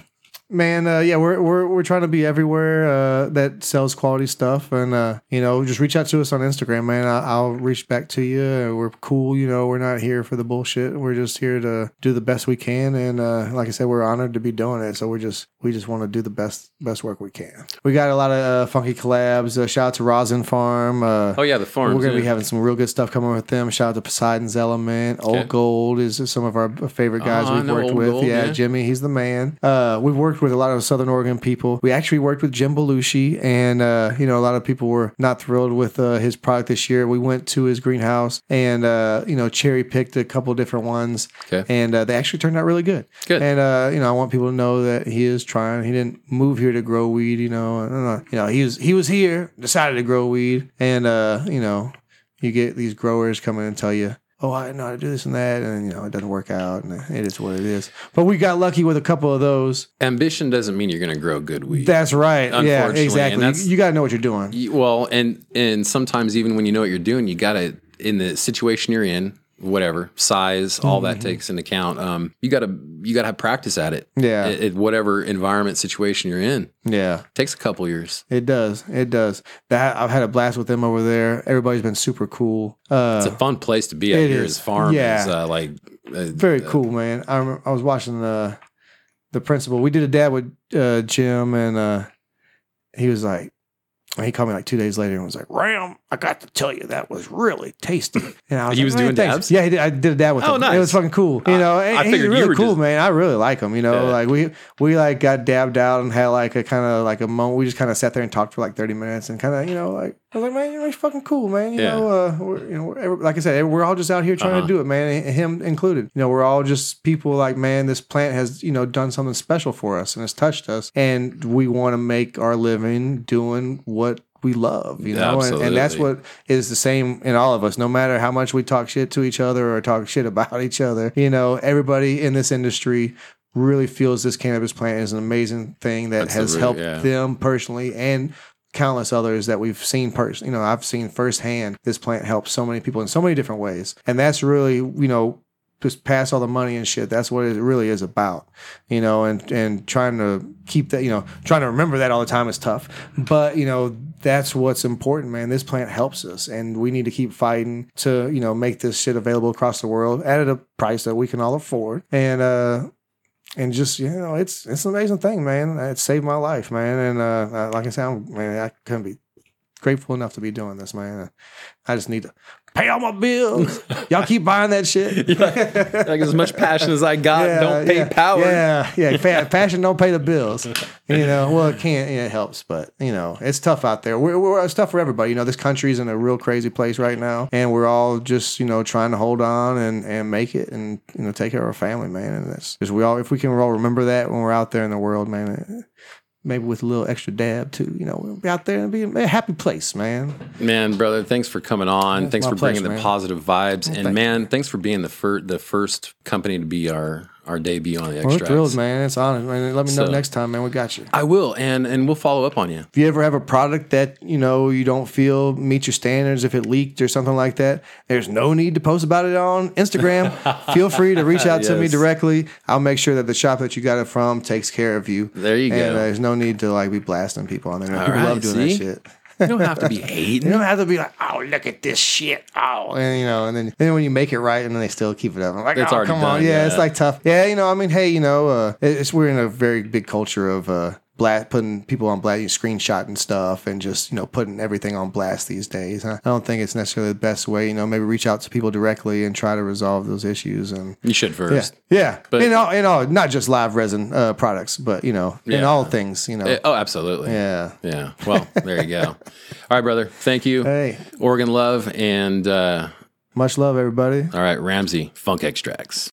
man, uh, yeah, we're we're we're trying to be everywhere uh, that sells quality stuff, and uh, you know, just reach out to us on Instagram, man. I, I'll reach back to you. We're cool, you know. We're not here for the bullshit. We're just here to do the best we can, and uh, like I said, we're honored to be doing it. So we're just we just want to do the best best work we can. We got a lot of uh, funky collabs. Uh, shout out to Rosin Farm. Uh, Oh yeah, the farm we're gonna be having some real good stuff coming with them. Shout out to Poseidon's Element. Old Gold is some of our favorite guys Oh, we've worked with. Gold, yeah, yeah. Jimmy, he's the man. Uh, we've worked with a lot of Southern Oregon people. We actually worked with Jim Belushi, and uh, you know a lot of people were not thrilled with uh, his product this year. We went to his greenhouse and uh, you know cherry picked a couple different ones, Okay. and uh, they actually turned out really good. Good. And uh, you know I want people to know that he is trying. He didn't move here to grow weed. You know, I don't know. you know he was he was here, decided to grow weed, and uh, you know you get these growers coming and tell you, oh, I know how to do this and that, and you know it doesn't work out, and it is what it is. But we got lucky with a couple of those. Ambition doesn't mean you're going to grow good weed. That's right. Yeah, exactly. You, you got to know what you're doing. Well, and and sometimes even when you know what you're doing, you gotta in the situation you're in, whatever size, all Mm-hmm. that takes into account. Um, you gotta you gotta have practice at it. Yeah. At, at whatever environment situation you're in, Yeah, takes a couple years. it does. It does. That I've had a blast with them over there. Everybody's been super cool. Uh, It's a fun place to be It here. is. His farm Yeah. is uh, like uh, very cool, man. I remember, I was watching the the principal. We did a dab with uh, Jim, and uh, he was like, he called me like two days later and was like, "Ram, I got to tell you that was really tasty." And I was He like, was doing thanks." dabs? Yeah, he did, I did a dab with Oh, him. nice. It was fucking cool. You know, and I he's really were cool, just- man. I really like him. You know, Yeah. like we we like got dabbed out and had like a kind of like a moment. We just kind of sat there and talked for like thirty minutes and kind of you know like I was like, man, you're fucking cool, man. You Yeah. know, uh, we're, you know, every- like I said, we're all just out here trying Uh-huh. to do it, man. Him included. You know, we're all just people like, man, this plant has you know done something special for us and has touched us, and we want to make our living doing what we love, you know, and, and that's what is the same in all of us. No matter how much we talk shit to each other or talk shit about each other, you know, everybody in this industry really feels this cannabis plant is an amazing thing that That's the has root, helped yeah. them personally and countless others that we've seen person you know i've seen firsthand this plant help so many people in so many different ways and that's really you know just pass all the money and shit that's what it really is about you know and and trying to keep that you know trying to remember that all the time is tough but you know that's what's important man this plant helps us and we need to keep fighting to you know make this shit available across the world at a price that we can all afford and uh and just you know, it's it's an amazing thing, man. It saved my life, man. And uh, like I said, I'm, man, I couldn't be grateful enough to be doing this, man. I just need to pay all my bills. Y'all keep buying that shit. like as much passion as I got, don't pay yeah, power. Yeah, yeah. Passion don't pay the bills. You know, well, it can't. Yeah, it helps, but you know, it's tough out there. We're, we're it's tough for everybody. You know, this country's in a real crazy place right now, and we're all just you know trying to hold on and and make it, and you know take care of our family, man. And that's just we all if we can all remember that when we're out there in the world, man. eh, Maybe with a little extra dab too, you know, we'll be out there and be a happy place, man. Man, brother, thanks for coming on. thanks for bringing the man. positive vibes. Oh, and thank man, thanks for being the first the first company to be our our debut on the We're thrilled, man. It's honest, man. Let me know So- next time, man. We got you. I will, and and we'll follow up on you. If you ever have a product that you know you don't feel meets your standards, if it leaked or something like that, there's no need to post about it on Instagram. feel free to reach out to me directly. I'll make sure that the shop that you got it from takes care of you. There you and, go. uh, there's no need to like be blasting people on there. People right, love doing see? that shit. You don't have to be hating. You don't have to be like, oh, look at this shit. Oh, and you know, and then, then when you make it right, and then they still keep it up. I'm like, It's oh, come on, yeah, yeah. it's like tough. Yeah, you know, I mean, hey, you know, uh, it's we're in a very big culture of uh, blast, putting people on blast, you know, screenshotting stuff, and just you know putting everything on blast these days. I don't think it's necessarily the best way. You know, maybe reach out to people directly and try to resolve those issues. And You should yeah, first. yeah, But- in all, in all, not just live resin uh, products, but you know, in all things. You know, Eh, Oh, absolutely. yeah. Yeah. Well, there you go. All right, brother. Thank you. Hey, Oregon love and uh, much love, everybody. all right, Ramsey Funk Extracts.